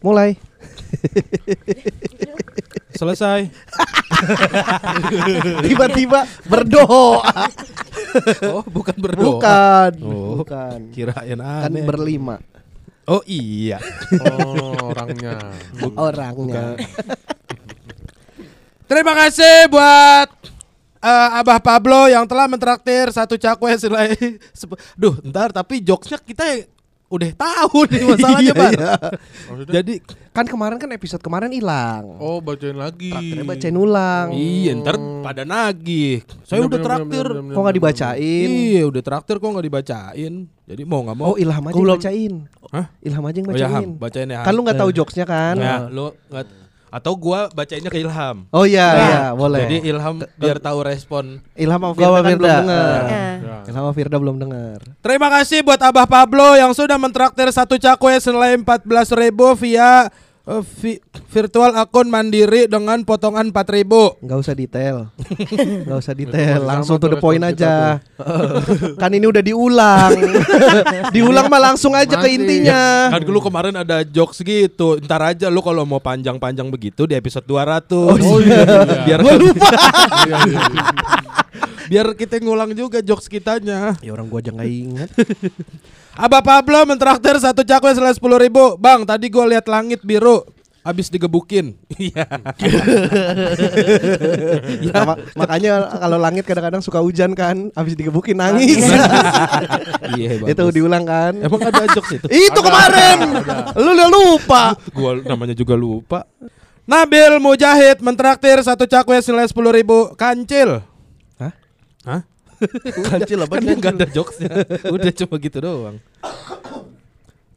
Mulai. Selesai. Tiba-tiba berdoa. Oh, bukan berdoa. Bukan. Oh. Bukan. Kirain Kan aneh. berlima oh iya. Oh, orangnya. orangnya. Terima kasih buat eh, Abah Pablo yang telah mentraktir satu cakwe senilai Duh, ntar tapi jokesnya kita yang udah tahu nih masalahnya, Iya, Bar. iya. Maksudnya? Jadi Kan kemarin kan episode kemarin hilang. Oh, bacain lagi. Traktirnya bacain ulang. iya, ntar pada nagih. Saya Bener, udah traktir. Kok nggak dibacain? Iya, udah traktir kok nggak dibacain. Jadi mau nggak mau. Oh Ilham aja yang bacain. Hah? Ilham aja yang Oh ya, bacain. Ham, bacain ya. Kan lu nggak tahu jokesnya kan? Ya, lu nggak atau gua bacainnya ke Ilham. Oh iya Nah, iya boleh. Jadi Ilham biar tahu respon. Ilham sama Firda sama kan belum dengar. Ah. Ya. Ilham sama Firda belum dengar. Terima kasih buat Abah Pablo yang sudah mentraktir satu cakwe senilai 14.000 via eh, vi- virtual akun mandiri dengan potongan 4.000. Nggak usah detail. Nggak usah detail, langsung to tuh the point aja. kan ini udah diulang. diulang mah langsung aja ke Masih. intinya. Kan dulu kemarin ada jokes gitu. Ntar aja lu kalau mau panjang-panjang begitu di episode 200. Oh iya. biar Gua lupa. Iya, iya. biar kita ngulang juga jokes kitanya. ya orang gua aja nggak ingat. Abah Pablo mentraktir satu cakwe senilai 10.000. Bang, tadi gua lihat langit biru. Abis digebukin. Iya. Nah, ma- makanya kalau langit kadang-kadang suka hujan kan, habis digebukin nangis. Iya, itu diulang kan. Emang ada jokes itu? itu kemarin. Lu udah lupa. Gua namanya juga lupa. Nabil Mujahid mentraktir satu cakwe senilai 10.000 kancil. Hah? Hah? Kancil apa? Kan nggak ada jokesnya. Udah cuma gitu doang.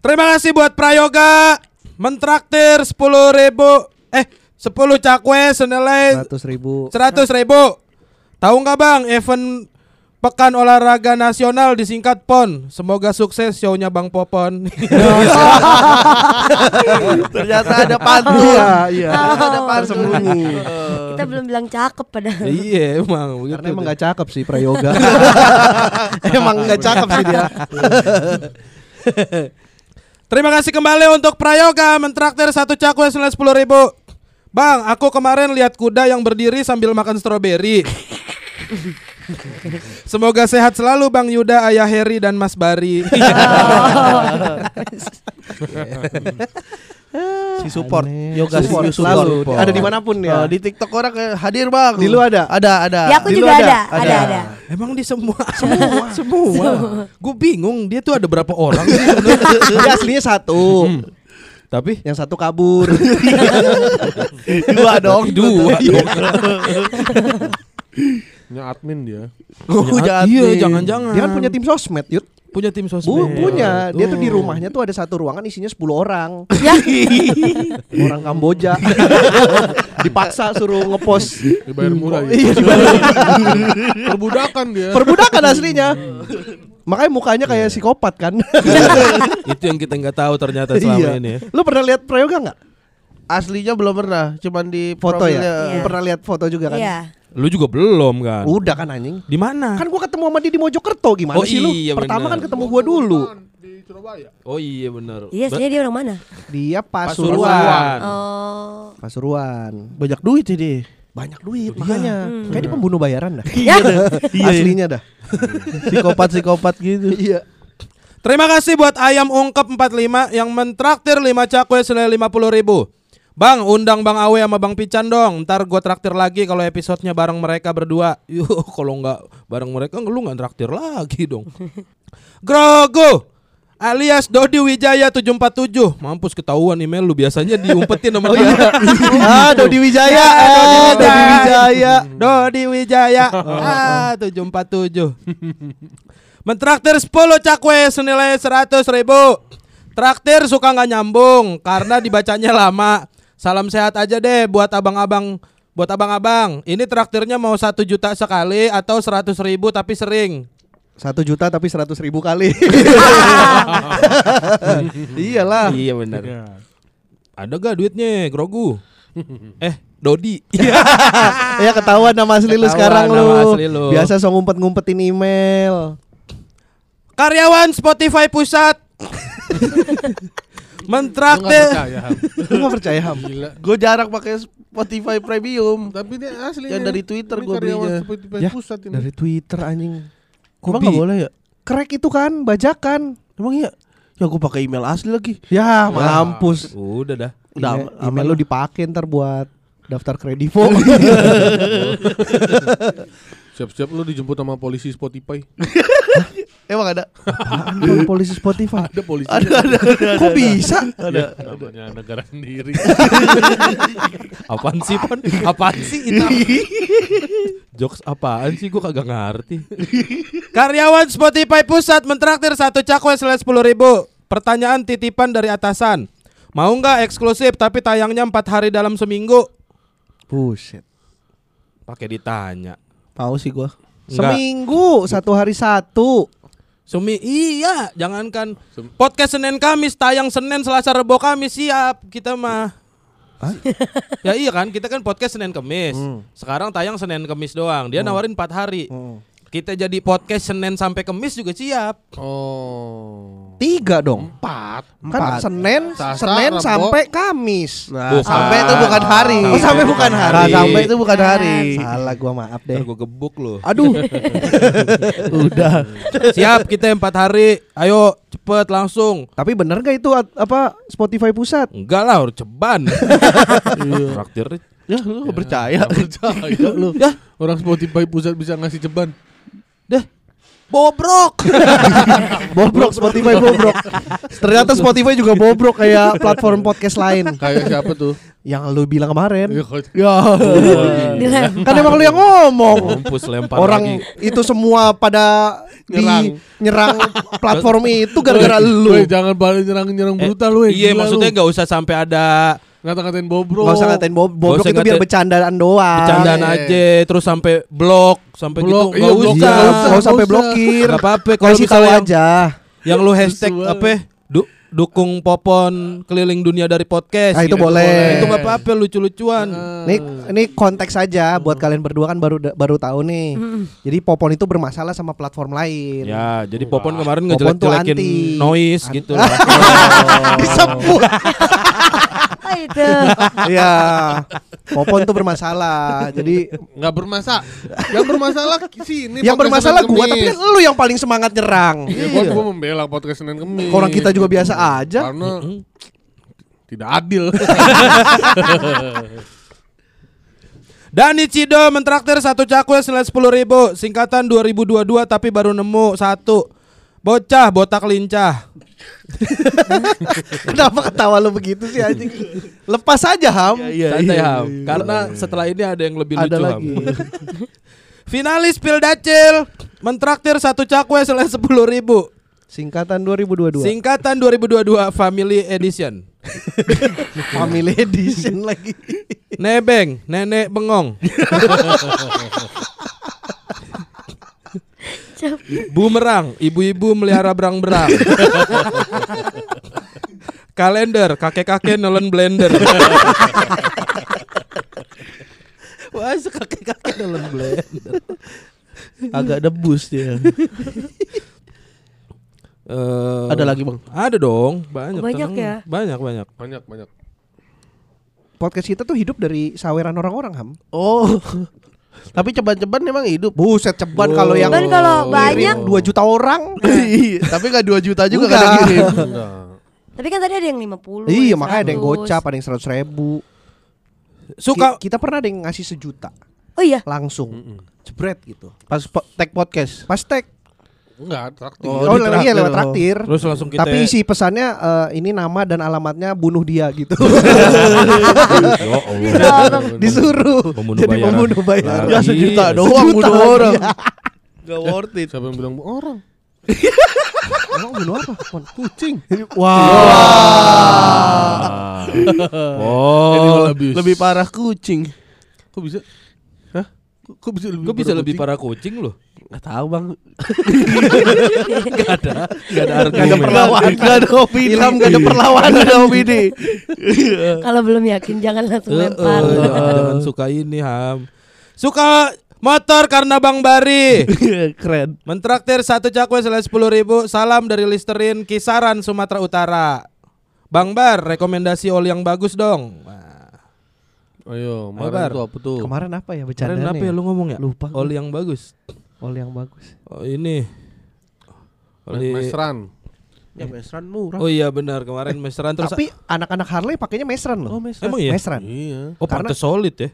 Terima kasih buat Prayoga mentraktir 10.000 eh 10 cakwe senilai 100 ribu. 100 ribu. Tahu nggak bang event Pekan Olahraga Nasional disingkat PON. Semoga sukses show-nya Bang Popon. Ternyata ada pantun. Iya, iya. Ada pantun Sembunyi. Kita belum bilang cakep padahal. iya emang begitu. Karena emang gak cakep sih Prayoga. emang gak cakep sih dia. Terima kasih kembali untuk Prayoga mentraktir satu cakwe senilai sepuluh ribu. Bang, aku kemarin lihat kuda yang berdiri sambil makan stroberi. Semoga sehat selalu Bang Yuda, Ayah Heri dan Mas Bari. Si support. Aneh. Yoga Support, si selalu. support. Ada di mana pun ya. Oh, di TikTok orang hadir bang. Di lu ada? Ada, ada. Di aku Di juga ada? ada, ada, ada. Emang di semua semua semua. Gue bingung dia tuh ada berapa orang? Dia aslinya satu. Tapi Yang satu kabur. Dua dong. dua. Punya admin dia. Oh, Punya- jahat iya, jangan-jangan. Dia kan punya tim sosmed, Yud. punya tim sosmed. Bu, punya. Dia tuh di rumahnya tuh ada satu ruangan isinya 10 orang. Ya, orang Kamboja. Dipaksa suruh ngepost. Dibayar murah ya. Iya, dibayar. Perbudakan dia. Perbudakan aslinya. Makanya mukanya kayak psikopat kan. Itu yang kita nggak tahu ternyata selama Iya. ini. ya. Lu pernah lihat Prayoga nggak? Aslinya belum pernah, cuman di Foto ya? Iya. Pernah lihat foto juga kan? iya. Lu juga belum kan? Udah kan anjing. Di mana? Kan gua ketemu sama dia di Mojokerto gimana Oh sih lu? iya, Pertama bener. kan ketemu gua dulu. Di Surabaya. Oh iya benar. Iya, sebenarnya dia orang mana? Dia Pasuruan. Pasuruan. Oh. Pasuruan. Banyak duit ini. Banyak duit makanya. Kayak dia pembunuh bayaran dah. Ya. Aslinya dah. Psikopat-psikopat gitu. Iya. Terima kasih buat ayam ungkep 45 yang mentraktir 5 cakwe senilai 50 ribu. Bang, undang Bang Awe sama Bang Pican dong. Ntar gue traktir lagi kalau episodenya bareng mereka berdua. Yuh, kalau nggak bareng mereka lu nggak traktir lagi dong. Grogo alias Dodi Wijaya 747. Mampus ketahuan email lu biasanya diumpetin sama dia. ah, Dodi Wijaya. Ya, Ah, Dodi. Wijaya. Dodi Wijaya. Ah, 747. Mentraktir 10 cakwe senilai 100 ribu. Traktir suka nggak nyambung karena dibacanya lama. Salam sehat aja deh buat abang-abang buat abang-abang. Ini traktirnya mau satu juta sekali atau 100 ribu tapi sering. Satu juta tapi seratus ribu kali. Iyalah. Iya benar. Ada gak duitnya, Grogu? eh, Dodi. ya ketahuan nama asli lu sekarang nama lu. asli lu. Biasa so ngumpet-ngumpetin email. Karyawan Spotify pusat. Mentraktir. Lu gak percaya Ham? Gue jarang pakai Spotify Premium. Tapi dia asli. Yang dari Twitter Ini gua karyawan belinya. Ya, pusat ini. Dari Twitter anjing. Emang nggak boleh ya? Krek itu kan bajakan. Emang iya? Ya gue pakai email asli lagi. Ya, mampus. Udah dah. Udah, email, aman email lah. lu dipakai ntar buat daftar kredivo. Siap-siap lu dijemput sama polisi Spotify. Emang ada? Apaan polisi Spotify? Ada polisi. Ada, ada, ada. Kok bisa? Ada. Namanya negara sendiri. Apaan sih pon? Apaan sih itu? Jokes apaan sih? Gue kagak ngerti. Karyawan Spotify pusat mentraktir satu cakwe senilai sepuluh ribu. Pertanyaan titipan dari atasan. Mau nggak eksklusif tapi tayangnya empat hari dalam seminggu? Buset. Pakai ditanya. Tahu sih gue. Enggak. Seminggu satu hari satu. Sumi iya, jangankan podcast Senin Kamis tayang Senin Selasa Rebo Kamis siap kita mah. ya iya kan, kita kan podcast Senin Kamis. Sekarang tayang Senin Kamis doang. Dia nawarin 4 hari. Kita jadi podcast Senin sampai Kamis juga siap. Oh. Tiga dong. Empat. Kan Empat. Senin, Selasa, Senin sampai Kamis. Nah, Bukan. sampai itu bukan hari. Oh, sampai bukan hari. Nah, sampai itu bukan hari. Salah gua maaf deh. Ntar gue gebuk lu. Aduh. Udah. siap kita empat hari. Ayo cepet langsung. Tapi bener gak itu at- apa Spotify pusat? Enggak lah, udah ceban. Traktir. Ya lu nggak percaya. Percaya lu. Ya, Orang Spotify pusat bisa ngasih ceban. Dah. Bobrok. Bobrok Spotify bobrok. Ternyata Spotify juga bobrok kayak platform podcast lain. Kayak siapa tuh? Yang lu bilang kemarin. Iya, Ya. Kan emang lu yang ngomong. Mampus lempar Orang lagi. itu semua pada Nyerang. di nyerang platform itu gara-gara lu. jangan balik nyerang-nyerang Eh, brutal. Iya, Gila maksudnya lu. nggak usah sampai ada ngata-ngatain bobrok. Gak usah ngatain bob bobrok usah itu biar bercandaan doang. bercandaan eh. aja terus sampai blok sampai Blok, gitu iya, nggak blok, usah Iya, Nggak usah, gak usah sampai nggak usah. blokir. nggak apa-apa kalau misalnya yang, aja. yang lu hashtag apa du- dukung popon keliling dunia dari podcast Ah, itu gitu. boleh. itu nggak apa-apa lucu-lucuan Ini ini konteks aja buat kalian berdua kan baru baru tahu nih. Jadi Popon itu bermasalah sama platform lain. ya jadi popon kemarin ngejelek-jelekin noise Anti. gitu lah Disebut. Itu? Iya. Popon tuh bermasalah. Jadi Nggak bermasalah. Yang bermasalah sini. yang bermasalah gua tapi kan lu yang paling semangat nyerang. Ya gua, gua membela podcast Senin Kemis. Orang kita juga biasa aja. Karena tidak adil. Dani Cido mentraktir satu cakwe senilai sepuluh ribu Singkatan 2022 tapi baru nemu satu Bocah botak lincah Kenapa ketawa lu begitu sih anjing? Lepas aja Ham. Santai Ham Karena setelah ini ada yang lebih Ada lucu Ham lagi. Finalis Pildacil mentraktir satu cakwe senilai sepuluh ribu Singkatan 2022. Singkatan 2022 Family Edition Family edition lagi. Nebeng, nenek bengong Bumerang, ibu-ibu melihara berang-berang Kalender, kakek-kakek nelen blender Wah, kakek-kakek nelen blender Agak debus dia. Eh, Ada lagi bang? Ada dong, banyak. Banyak tenang. ya? Banyak banyak. banyak banyak. Podcast kita tuh hidup dari saweran orang-orang Ham. Oh. Tapi ceban-ceban emang hidup. Buset ceban Oh. kalau yang Ceban kalau banyak. ngirim 2 juta orang. Tapi nggak 2 juta juga Enggak. kadang kirim. Enggak. Tapi kan tadi ada yang 50 Iya makanya ada yang 100. gocap, ada yang seratus ribu. Suka Ki- kita pernah ada yang ngasih sejuta Oh iya langsung, jebret gitu. Pas po- tag podcast. Pas tag, Enggak, traktir. Oh, oh, lewat- iya traktir, lewat oh. traktir. terus langsung kita Tapi isi pesannya eh, ini nama dan alamatnya bunuh dia gitu. Ya Allah. Disuruh Pembunuh jadi bayaran. pembunuh bayaran. Ya sejuta doang bunuh orang. Gak worth it. Siapa yang bilang orang? Emang bunuh apa? Pon? Kucing. Ah. Oh, Animal abuse. Lebih parah kucing. Kok bisa? Hah? Kok, kok bisa lebih gue bisa parah lebih kucing? parah kucing loh. Gak tahu bang. Gak ada, gak ada Gak ada argumen. perlawanan, gak ada opini. Ilham gak ada perlawanan, gak ada opini. Kalau belum yakin jangan langsung lempar. jangan, jangan suka ini Ham. Suka motor karena Bang Bari. Keren. Mentraktir satu cakwe selain sepuluh ribu. Salam dari Listerin Kisaran Sumatera Utara. Bang Bar, rekomendasi oli yang bagus dong. Ayo, Bar. kemarin tuh apa tuh? Kemarin apa ya Kemarin bercanda apa ya lu ngomong ya? Lupa. Oli yang bagus. Oli yang bagus. Oh ini. Oli. Mesran. Ya mesran murah. Oh iya benar kemarin mesran terus. Tapi anak-anak Harley pakainya mesran loh. Oh mesran. Emang iya? Mesran. Iya. Oh karena- solid ya.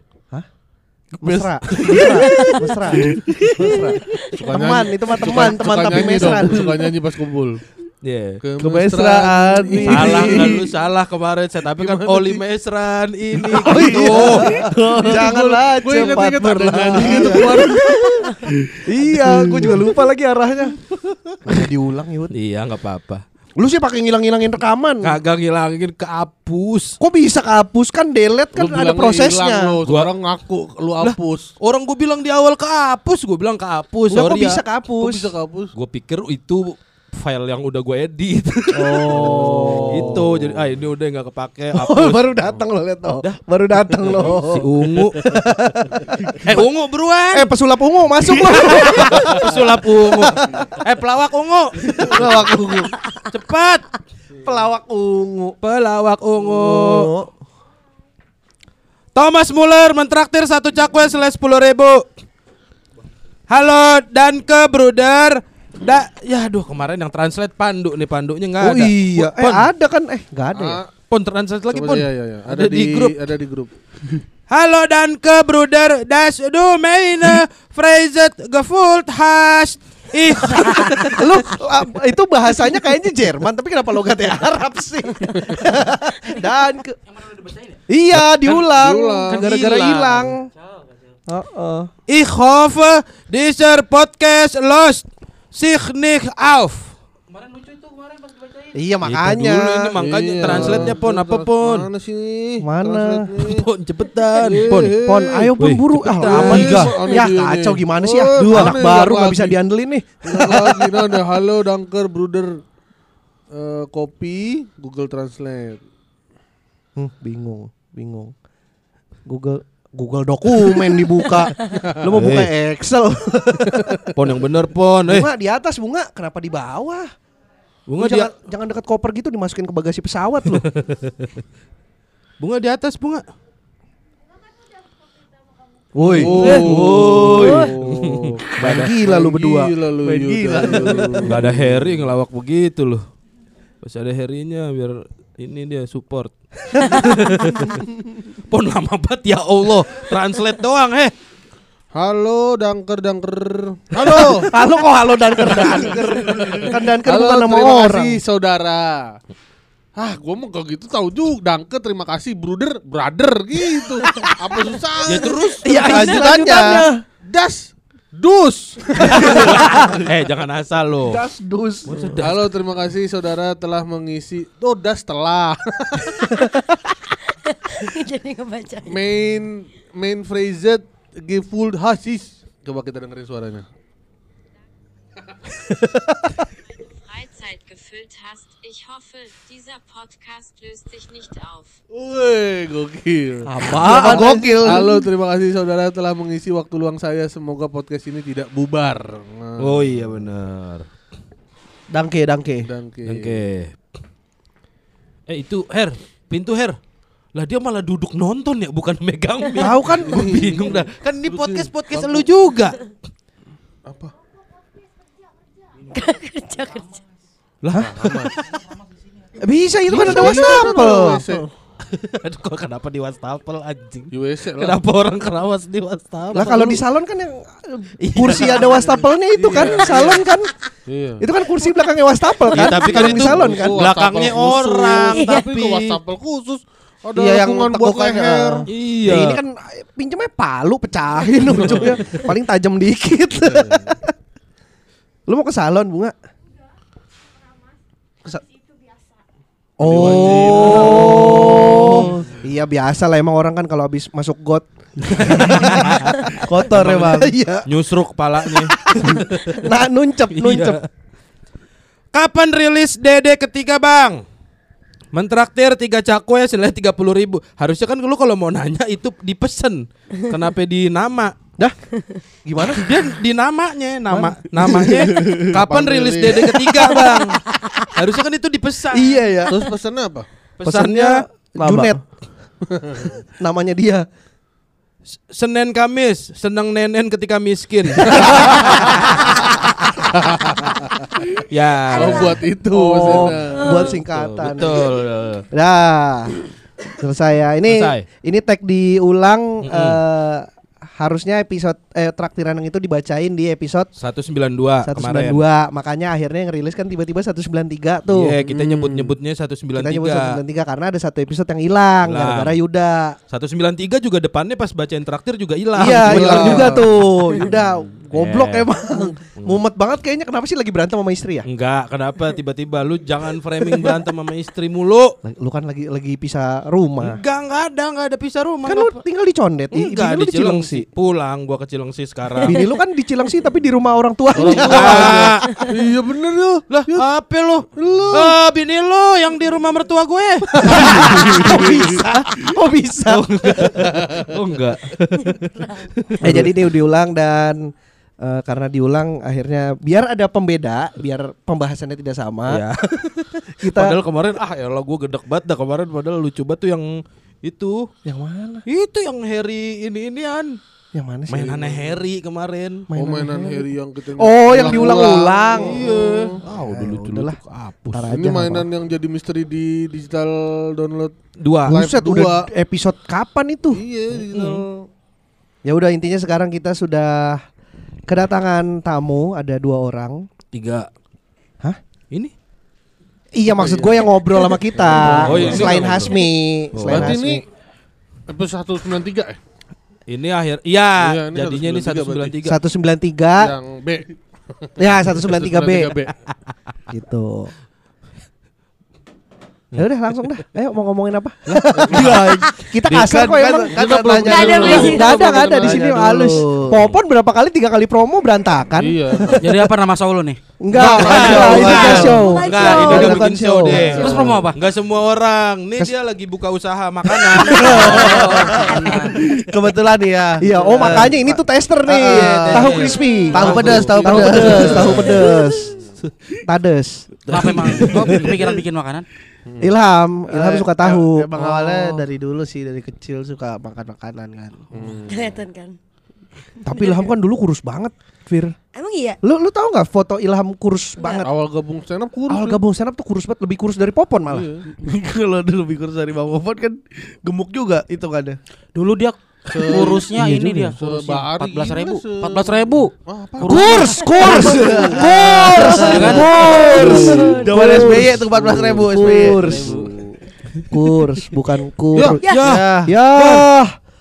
Mesra. Mesra. Mesra. Mesra. Suka Teman, nyanyi- itu mah suka- teman, teman suka tapi nyanyi mesran. dong, Suka nyanyi pas kumpul. Iya. Kemesraan nih. Salah kan lu salah kemarin saya tapi kan oli mesran ini Oh gitu. iya. Janganlah Gue inget cepat inget ada berlari. nyanyi gitu. Iya, gue juga lupa lagi arahnya. Udah diulang Yud. Iya nggak apa-apa. Lu sih pakai ngilang-ngilangin rekaman. Kagak ngilangin kehapus. Kok bisa kehapus kan delete kan Lu ada prosesnya. lu, Gua- Sekarang ngaku lu hapus. Orang gue bilang di awal kehapus, gue bilang kehapus. Enggak kok Sorry bisa ya. Kok kehapus. bisa kehapus? Gue pikir itu file yang udah gue edit. Oh. itu jadi ah ini udah nggak kepake Oh, hapus. baru datang lo lihat tuh. Baru datang lo. si ungu. eh ungu beruan. Eh pesulap ungu masuk lo. Pesulap ungu. Eh pelawak ungu. Pelawak ungu. Cepat. Pelawak ungu. Pelawak ungu. Thomas Muller mentraktir satu cakwe selesai sepuluh ribu. Halo dan ke bruder. Da, ya aduh kemarin yang translate Pandu nih Pandunya nggak Oh ada. iya. Eh Pon, ada kan? Eh nggak ada ya. Ah, pon translate lagi coba pon. iya, iya, iya. Ada, di, grup. Ada di grup. Halo dan ke bruder das du meine Freizet gefult hast. Ih, Lu ah, itu bahasanya kayaknya Jerman tapi kenapa logatnya Arab sih? Dan ke Iya, diulang. diulang. Kan gara-gara Hilang. hilang. Heeh. ich hoffe dieser Podcast lost sich nicht auf. Iya Itu dulu ini makanya. makanya Iya. translate-nya pon apa pon? Mana sih? Mana? Pon cepetan, pon. Pon, ayo pon buru. Ah, lama juga. Anu Ya kacau gimana sih ya? Oh, Dua anak baru nggak bisa diandelin nih. Lagi ada halo Dunker Bruder eh, kopi Google Translate. Hmm, bingung, bingung. Google Google dokumen dibuka. Lu mau buka Excel. Pon yang bener pon. Eh, Bunga di atas bunga, kenapa di bawah? bunga Lu di jangan, jangan dekat koper gitu dimasukin ke bagasi pesawat lu. bunga di atas bunga. Woi. Oh. Woi. Oh. Main gila lu berdua. Gila lu Main gila. ada Harry ngelawak begitu loh. Pas ada Harry-nya biar ini dia support. pon lama banget ya Allah. Translate doang eh. Halo Dunker Dunker. Halo. Halo kok halo danker danker. Kan danker Halo, bukan nama terima orang. kasih saudara. Ah, gua mau kalau gitu tahu juga Dunker terima kasih brother, brother gitu. Apa susah? Ya terus. Iya, lanjutannya. Das dus. eh jangan asal lo. Das dus. Halo, terima kasih saudara telah mengisi. Oh, das telah. Jadi ngebaca. main main phrase gefull hasis. Coba kita dengerin suaranya. Gefüllt hast. Ich hoffe, dieser Podcast löst sich nicht auf. Wih, gokil. Apa? Gokil. Halo, terima kasih saudara telah mengisi waktu luang saya. Semoga podcast ini tidak bubar. Nah, Oh iya benar. Dangke dangke. Dunker. Oke. Eh itu Her, pintu Her. Lah dia malah duduk nonton ya, bukan megang mic. Tahu kan? Gue bingung dah. Kan ini podcast podcast lu juga. Apa? kerja kerja. Lah, Bisa itu kan ada Bisa, wastafel. WC. aduh kok kenapa di wastafel anjing? Di WC lah. Kenapa orang kerawas di wastafel? Lah kalau di salon kan yang eh, kursi ada wastafelnya itu kan salon kan. Iya. Itu kan kursi belakangnya wastafel Iya, kan. tapi kan Yang di salon kan. Belakangnya wastafel khusus. orang, tapi tapi- ke wastafel khusus ada Iya, yang buat leher. Iya. Ya, ini kan eh, pinjamnya palu pecahin ujungnya. Paling tajam dikit. Lu mau ke salon bunga? Ke sa- Oh. Iya biasa lah emang orang kan kalau habis masuk got Kotor emang. Iya. Nyusruk kepalanya. Nah, nuncep, nuncep. Iya. Kapan rilis Dede ketiga bang? Mentraktir tiga cakwe senilai tiga puluh ribu. Harusnya kan lu kalau mau nanya itu dipesen. Kenapa di nama? Dah. Gimana? Dia di namanya, nama namanya kapan rilis? Dede ketiga bang? Harusnya kan itu dipesan. Iya ya. Terus pesannya apa? Pesannya Lama. Junet. Namanya dia. Senin Kamis, senang nenen ketika miskin. ya. Oh buat itu Oh, pesannya. buat singkatan. Betul. Dah. Selesai ya. Ini Selesai. ini tag diulang eh, harusnya episode eh traktiran yang itu dibacain di episode 192 kemarin. 192. Makanya akhirnya yang rilis kan tiba-tiba 193 tuh. Iya, kita nyebut-nyebutnya 193. Kita nyebut 193 karena ada satu episode yang hilang gara-gara Yuda. 193 juga depannya pas bacain traktir juga hilang. Iya, hilang hilang. juga tuh. Yuda goblok Eh. emang. Mumet banget kayaknya kenapa sih lagi berantem sama istri ya? Enggak, kenapa tiba-tiba lu jangan framing berantem sama istri mulu. Lu kan lagi lagi pisah rumah. Enggak, enggak ada, enggak ada pisah rumah. Kan lu tinggal di Condet, enggak lu di Cilengsi. Pulang gua ke Cilengsi sekarang. Bini lu kan di Cilengsi tapi di rumah orang. Enggak. Iya bener tuh. Lah, apa lu? Lu. bini lu yang di rumah mertua gue. oh bisa. Oh bisa. oh enggak. eh jadi ini diulang dan eh, karena diulang akhirnya biar ada pembeda, biar pembahasannya tidak sama. Ya. Kita Padahal kemarin ah ya Allah gua gedek banget dah kemarin padahal lucu banget tuh yang itu. yang mana? Itu yang Harry ini-inian. Yang mana sih? Mainannya Harry kemarin. Oh mainan Harry yang kita Oh, yang diulang-ulang. Iya. Ah, udah Ya, lucu hapus. Ntar Ini aja, mainan yang jadi misteri di digital download. Dua. Live Buset, dua. udah episode kapan itu? Iya, digital. Ya udah intinya sekarang kita sudah kedatangan tamu ada dua orang. Tiga. Hah? Ini? Iya maksud gue yang ngobrol sama kita Oh, iya, ini Selain ngobrol. Hasmi Selain Berarti Hasmi ini episode 193 ya? Ini akhir. Iya, Iya, ini jadinya ini 193 193. 193 Yang B. Ya 193B 193B. Gitu Ya udah langsung dah. Ayo mau ngomongin apa? kita kasar kok emang. kan Kita belum- ada dulu. di sini. Nggak ada, nggak ada di sini halus. Popon berapa kali tiga kali promo berantakan? Iya. Jadi apa nama solo nih? Enggak, Enggak, enggak, enggak. ini kan show. Enggak, Show. ini udah Bukan bikin show show. deh. Terus promo apa? Enggak semua orang. Nih dia lagi buka usaha makanan. Kebetulan ya. Iya, oh makanya ini tuh tester nih. Ah, tahu iya. crispy. Tahu pedas, tahu tahu pedas. pedas, tahu pedas. Tades. Kenapa emang kok kepikiran bikin makanan? Ilham, Ilham Eh, suka tahu. em- Emang awalnya dari dulu sih dari kecil suka makan makanan kan. Kelihatan kan. Tapi Ilham kan dulu kurus banget, Fir. Emang iya? Lu lu tahu nggak foto Ilham kurus banget? Awal gabung stand up kurus. Awal ya. gabung stand up tuh kurus banget, lebih kurus dari Popon malah. Iya. Kalau dulu lebih kurus dari Bang Popon kan gemuk juga itu kan ya. Dulu dia kurusnya Iya ini dia, kurusnya empat belas ribu, se- empat belas ribu. Kurs, kurs, kurs, kurs. Zaman SBY tuh 14 ribu SBY. Kurs. Kurs, bukan kurs. Ya. Ya, Ya,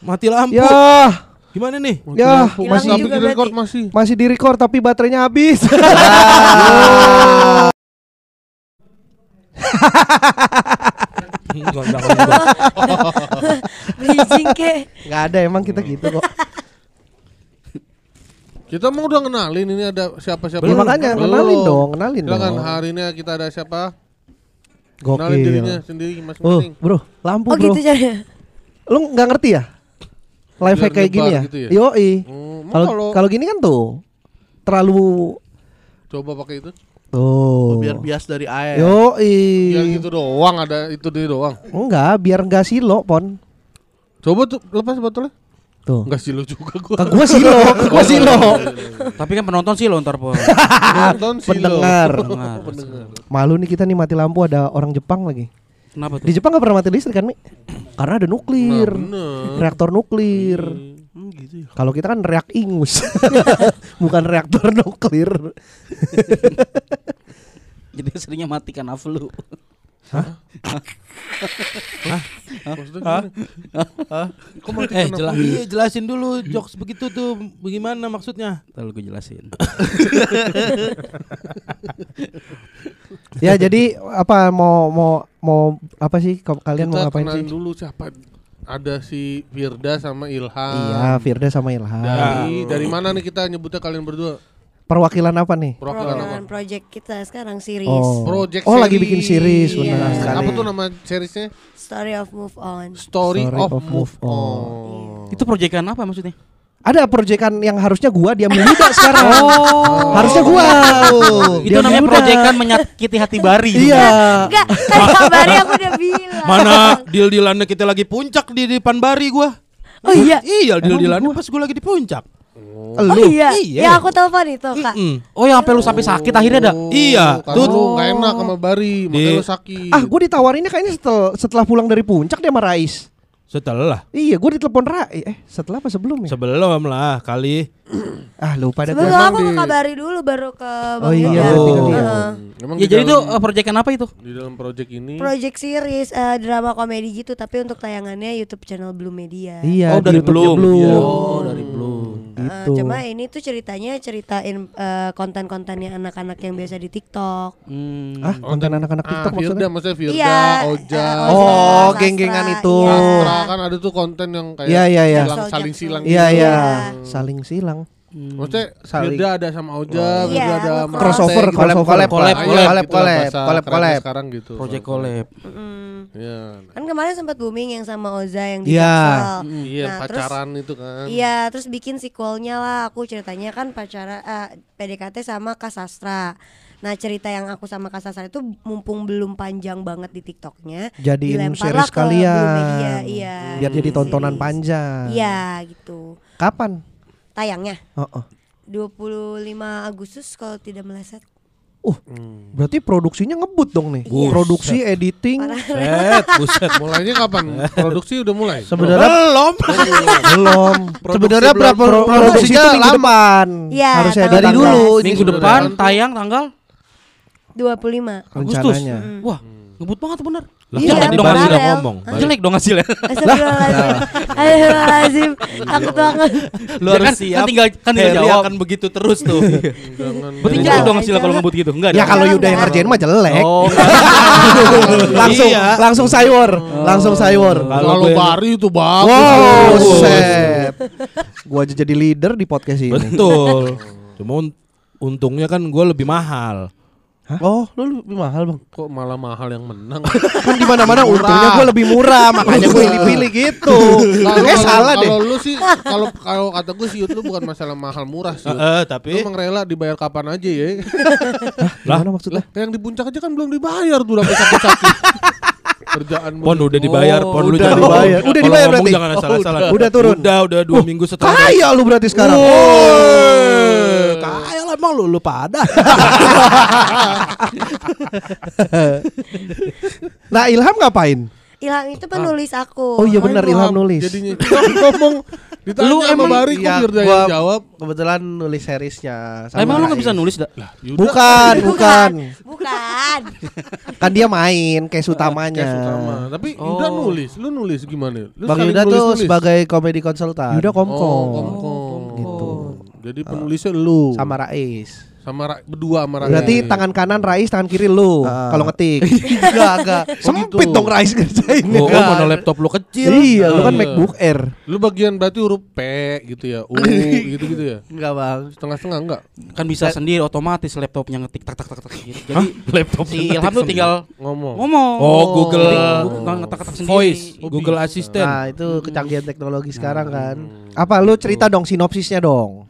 mati lampu. ya, Gimana nih? ya, Masih di record masih. masih di record tapi baterainya habis. Bridging ke. Nggak ada emang kita gitu kok. Kita mau udah kenalin ini ada siapa-siapa. Ya, makanya Belum. kenalin dong, kenalin Silakan dong. hari ini kita ada siapa? Kenalin Gokil. dirinya sendiri Oh, masing-masing. bro, lampu Oh bro. gitu caranya. Lu nggak ngerti ya? Live hack kayak gini ya? gitu ya? Yoi. Hmm, kalau kalau gini kan tuh terlalu coba pakai itu. Tuh. Biar bias dari air. Yoi. Biar gitu doang ada itu dia doang. Enggak, biar enggak silo, Pon. Coba tuh lepas botolnya. Tuh. Enggak silo juga gua. Ke gua silo, ke gua silo. Tapi kan penonton sih lo ntar po. Nonton silo. Pendengar. Pendengar. Pendengar. Malu nih kita nih mati lampu ada orang Jepang lagi. Kenapa tuh? Di Jepang gak pernah mati listrik kan, Mi? Karena ada nuklir. Nah, bener. Reaktor nuklir. Hmm, gitu ya. Kalau kita kan reak ingus. Bukan reaktor nuklir. Jadi seringnya mati karena flu. Maksudnya gimana? Kok mati Eh, jelas, iya, jelasin dulu jokes begitu tuh bagaimana maksudnya? Lalu gue jelasin. ya jadi apa mau mau mau apa sih Ka- kalian mau Kita ngapain kenalin sih? dulu siapa ada si Firda sama Ilham. Iya, Firda sama Ilham. Dari dari mana nih kita nyebutnya kalian berdua? Perwakilan apa nih? Perwakilan apa? Program project kita sekarang series Oh, Project oh lagi bikin series, Iya. benar sekali. Apa tuh nama seriesnya? Story of Move On. Story, Story of, of Move Move On. Itu proyekan apa maksudnya? Ada proyekan yang harusnya gua dia muda sekarang. Oh. Harusnya gua. Itu Dia namanya muda. proyekan menyakiti hati Bari. Iya. Enggak, kan kabari aku udah bilang. Mana deal-dealannya kita lagi puncak di depan Bari gua. Oh iya. Iya, deal-dealannya pas gua lagi di puncak. Oh Lu. iya. Iya. Ya aku telepon itu, Kak. Mm. Oh, yang sampai lu sampai sakit akhirnya ada. Iya, Karena tuh lu nggak enak sama Bari, makanya lu sakit. Ah, gue ditawarinnya kayaknya setelah setelah pulang dari puncak dia sama Rais. Setelah Iya, gue ditelepon Rais. Eh, setelah apa sebelum ya? sebelum lah kali. ah, lupa dah Sebelum gua. aku kabari dulu baru ke Bang Oh iya, dia. Heeh. Emang Ya di jadi itu dalam- eh, proyekan apa itu? di dalam project ini Project series eh, drama komedi gitu tapi untuk tayangannya YouTube channel Blue Media. Iya, Oh, di dari belum. Belum. Oh, dari belum. Eh, Gitu. cuma ini tuh ceritanya ceritain eh, konten-kontennya anak-anak yang biasa di TikTok. Hmm. Ah, konten anak-anak Ah, TikTok Firda maksudnya? maksudnya Firda, Iya, Oja, eh, Oh, Sastra, geng-gengan itu. iya. Astra kan ada tuh konten yang kayak Iya, iya, iya. silang- saling Jaksel. silang. Iya, gitu. iya. Iya. Saling silang. Maksudnya Saling- Firda ada sama Oja, Oh. Firda Iya, ada sama crossover, Ate, gitu. collab, collab, collab, iya, collab, gitu collab, collab, collab. sekarang gitu. Project collab. Mm. Iya. Kan kemarin sempat booming yang sama Oza yang di Iya. Jaksel. Iya, Nah, terus- pacaran itu kan. Iya, terus bikin sequelnya lah. Aku ceritanya kan pacara eh, PDKT sama Kak Sastra. Nah cerita yang aku sama Kak Sastra itu mumpung belum panjang banget di TikToknya, Jadiin dilemparlah series ke Blue Media. kalian. Iya. Biar jadi tontonan Series. panjang. Iya gitu. Kapan? Tayangnya Oh, oh. 25 Agustus kalau tidak meleset. Uh, berarti produksinya ngebut dong nih. Iya. Produksi, editing, Set, buset. Mulainya kapan? Produksi udah mulai. Sebenarnya Belum. belum. sebenarnya berapa Pro- produksi produksinya itu minggu lama. depan. Iya, Harusnya dari 14. dulu ini Minggu depan tayang tanggal 25. Agustus. rencananya. Wah, ngebut banget bener. Lah, Iya, tadi dong Bari kemarin. udah ngomong. Bari. Jelek dong hasilnya. Astagfirullahaladzim. Astagfirullahaladzim. Takut banget. Lu harus kan- siap. kan tinggal- kan tinggal jawab. akan begitu terus tuh. Jangan. Berarti Enggak, jelek dong hasilnya kalau ngebut gitu. Enggak. Ya dong? kalau Yuda yang ngerjain mah jelek. Oh, langsung Iya. langsung sayur, langsung sayur. Kalau Bari itu bagus. Wow, set. Gua aja jadi leader di podcast ini. Betul. Cuma un- untungnya kan gue lebih mahal. Oh, lu lebih mahal, Bang. Kok malah mahal yang menang? Kan di mana-mana untungnya gue lebih murah, makanya gue pilih-pilih gitu. Kalau salah deh. Kalau lu sih kalau kalau kata gue sih lu bukan masalah mahal murah sih. Eh, Lu tapi emang rela dibayar kapan aja ya. Gimana maksudnya? Lah, yang di puncak aja kan belum dibayar tuh sampai sakit-sakit. Kerjaan Pon udah dibayar, Oh, Pon lu udah jangan dibayar. ngomong. Udah dibayar berarti? Jangan asal-asalan. Oh, udah turun. Udah, udah dua minggu setelah. Kaya lu berarti sekarang. Kaya lah emang lu lu pada. Nah, Ilham ngapain? Ilham itu penulis aku. Oh iya benar Ilham nulis. Jadinya ngomong ditanya Lu sama emang- Bari kok iya, Firda gua- yang jawab. Kebetulan nulis seriesnya. Lah, emang lu nggak bisa nulis dah? Yuda Bukan, bukan. Bukan. Kan dia main case utamanya. Kayak utama. Tapi Yuda Oh. nulis, lu nulis gimana? Lu Bang Yuda tuh nulis-nulis? sebagai komedi konsultan. Yuda Oh, komkom. Gitu. Jadi penulisnya lu sama Rais. sama Ra- berdua sama Rais. Berarti tangan kanan Rais, tangan kiri lu Ah. kalau ngetik. enggak, enggak. Sempit dong Rais ngerjain. Oh, oh, mana laptop lu kecil. Iya, lu kan Iya. MacBook Air. Lu bagian berarti huruf P gitu ya, U gitu-gitu ya. Enggak, Bang. Setengah-setengah enggak? Kan bisa sendiri otomatis laptopnya ngetik tak tak tak tak gitu. Jadi Laptop si Ilham tuh tinggal Ngomong. ngomong. Oh, Google. ngetak-ngetak sendiri. Voice, Oh, Google. Assistant. Nah, itu kecanggihan teknologi sekarang kan. Apa lu cerita dong sinopsisnya dong.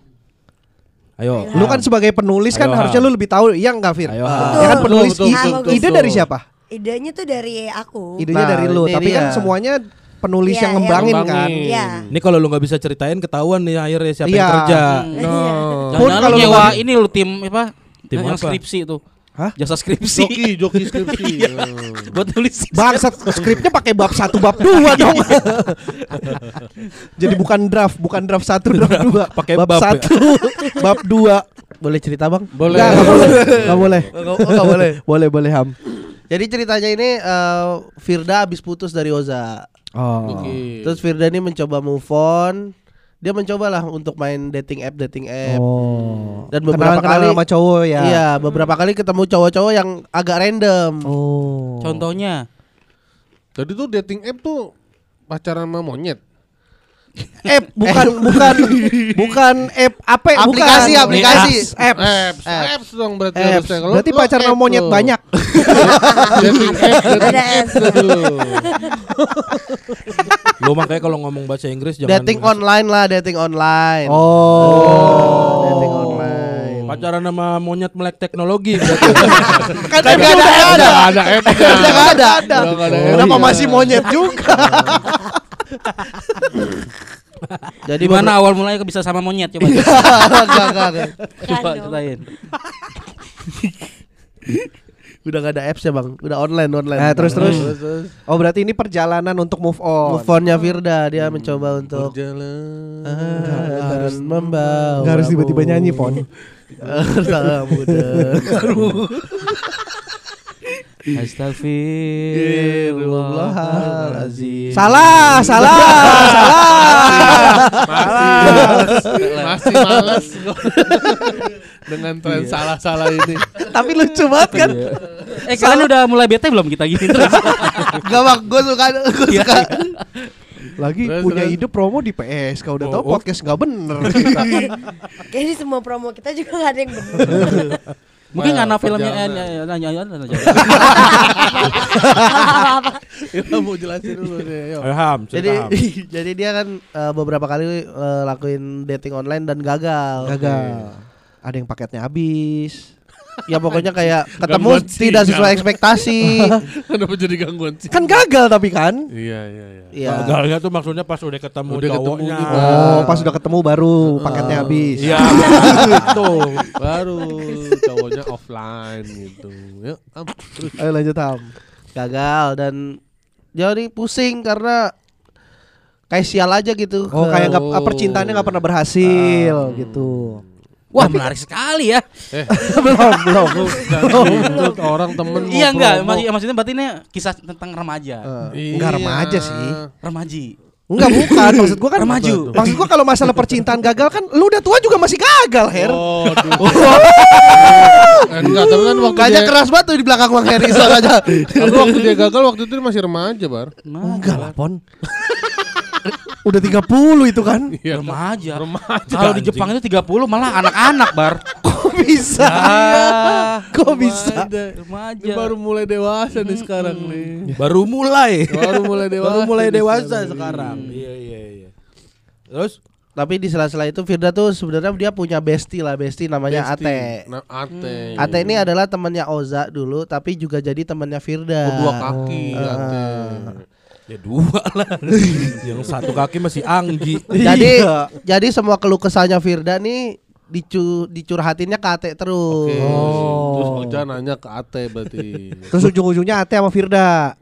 Ayo. Lu kan sebagai penulis kan Ayo, harusnya lu lebih tahu, iya enggak Fir? Ayo, Ah, Ham. Ya kan Betul, penulis betul, betul, betul, ide betul. dari siapa? Idenya tuh dari aku. Idenya Nah, dari lu, ini tapi kan semuanya penulis Iya, yang yang ngembangin kan. ngembangin. Iya. Ini kalau lu nggak bisa ceritain ketahuan nih akhirnya siapa Iya. yang kerja. No. Pun Jangan kalau nyewa ini lu tim apa? Tim yang skripsi tuh. Hah? Jasa skripsi. Joki, joki skripsi. Buat nulis. Bangsat skripnya pakai bab satu bab dua dong. Jadi bukan draft, bukan draft satu draft dua, Pakai bab, bab ya? satu, bab dua. Boleh cerita, Bang? Boleh. Nggak, nggak boleh, nggak boleh, Oh, boleh. boleh boleh ham. Jadi ceritanya ini eh, Firda habis putus dari Oza. Oh. Oke. Terus Firda ini mencoba move on. Dia mencoba lah untuk main dating app, dating app. Oh. Dan beberapa Kenalan-kenalan kali sama cowok ya. Iya, beberapa kali ketemu cowok-cowok yang agak random. Oh. Contohnya. Tadi tuh dating app tuh pacaran sama monyet? App bukan bukan bukan app apa Aplikasi, bukan. aplikasi. apps, apps. Apps, apps dong berarti Apps. harusnya. Kalau Berarti sama app monyet banyak. Dating Ada apps apps. tuh. Lu makanya kalau ngomong bahasa Inggris jangan Dating online lah, dating online. Oh. Dating online. Pacaran sama monyet melek teknologi. Kan Kan nggak ada, udah ada. Udah ada app-nya. Udah nggak ada. Udah nggak ada Kenapa app-nya. masih monyet juga? Jadi Di mana awal mulanya bisa sama monyet coba. Enggak, enggak, enggak. coba ceritain. Udah gak ada apps ya bang, udah online online. Nah, terus terus. Terus, terus. Oh berarti ini perjalanan untuk move on. Move on-nya Firda dia mencoba untuk Berjalan. harus membawa. Nggak harus tiba-tiba nyanyi, Pon. muda. Astagfirullahaladzim. Salah, salah, salah. Masih, masih males gua. dengan tren salah-salah ini. Tapi lucu banget kan? Eh kalian udah mulai bete belum kita gini terus? Gak bang, gue suka, gue suka. Lagi Terus, punya terus. ide promo di PS. Kalau udah tahu Oh, oh. podcast nggak bener. Kayaknya semua promo kita juga gak ada yang bener. Mungkin karena filmnya eh, perjalanan. ya, ya, ya, ya, ya. Mau jelasin dulu. Ayo Ham, Jadi jadi dia kan eh, beberapa kali eh, lakuin dating online dan gagal. Gagal. Ada yang paketnya habis. Ya pokoknya kayak ketemu Gangguan tidak sesuai ekspektasi. Kenapa jadi gangguan sih? Kan gagal tapi kan? Iya, iya, iya. Iya. Gagalnya tuh maksudnya pas udah ketemu Udah ketemu cowoknya. gitu. Oh, pas udah ketemu baru paketnya habis. Iya, gitu. Baru cowoknya offline gitu. Yuk, am, terus. Ayo lanjut Ham. Gagal dan nih pusing karena kayak sial aja gitu. Oh, kayak nggak percintaannya nggak pernah berhasil gitu. Wah menarik sekali ya. belum, belum. Itu orang temen Iya enggak, maksud- maksudnya berarti ini kisah tentang remaja. Eh, Enggak remaja sih. Remaji. Enggak bukan, maksud gua kan Remaju. Maksud gua kalau masalah percintaan gagal kan lu udah tua juga masih gagal, Her. Oh. Eh, enggak, tapi kan waktu Kayaknya dia, keras banget tuh di belakang Bang Heri suaranya. tapi waktu dia gagal waktu itu dia masih remaja, Bar. Enggak lah, Pon. Udah 30 itu kan. Iya, Remaja. Remaja. Kalau di Jepang itu 30 malah anak-anak, Bar. Kok bisa? Ah, Kok bisa? remaja. Ini baru mulai dewasa nih sekarang nih. Baru mulai. Baru mulai dewasa. Baru mulai dewasa sekarang. sekarang. Iya, iya, iya. Terus Tapi di sela-sela itu Firda tuh sebenarnya dia punya bestie lah, bestie namanya. Ate. Nah, Ate. Ate ini adalah temannya Oza dulu, tapi juga jadi temannya Firda. Oh, dua kaki Oh. Ate. Ya dua lah. Yang satu kaki masih Anggi. Jadi Iya. jadi semua keluh kesahnya Firda nih dicu dicurhatinnya ke Ate terus. Oke. Oh. Terus Oja nanya ke Ate berarti. Terus ujung-ujungnya Ate sama Firda.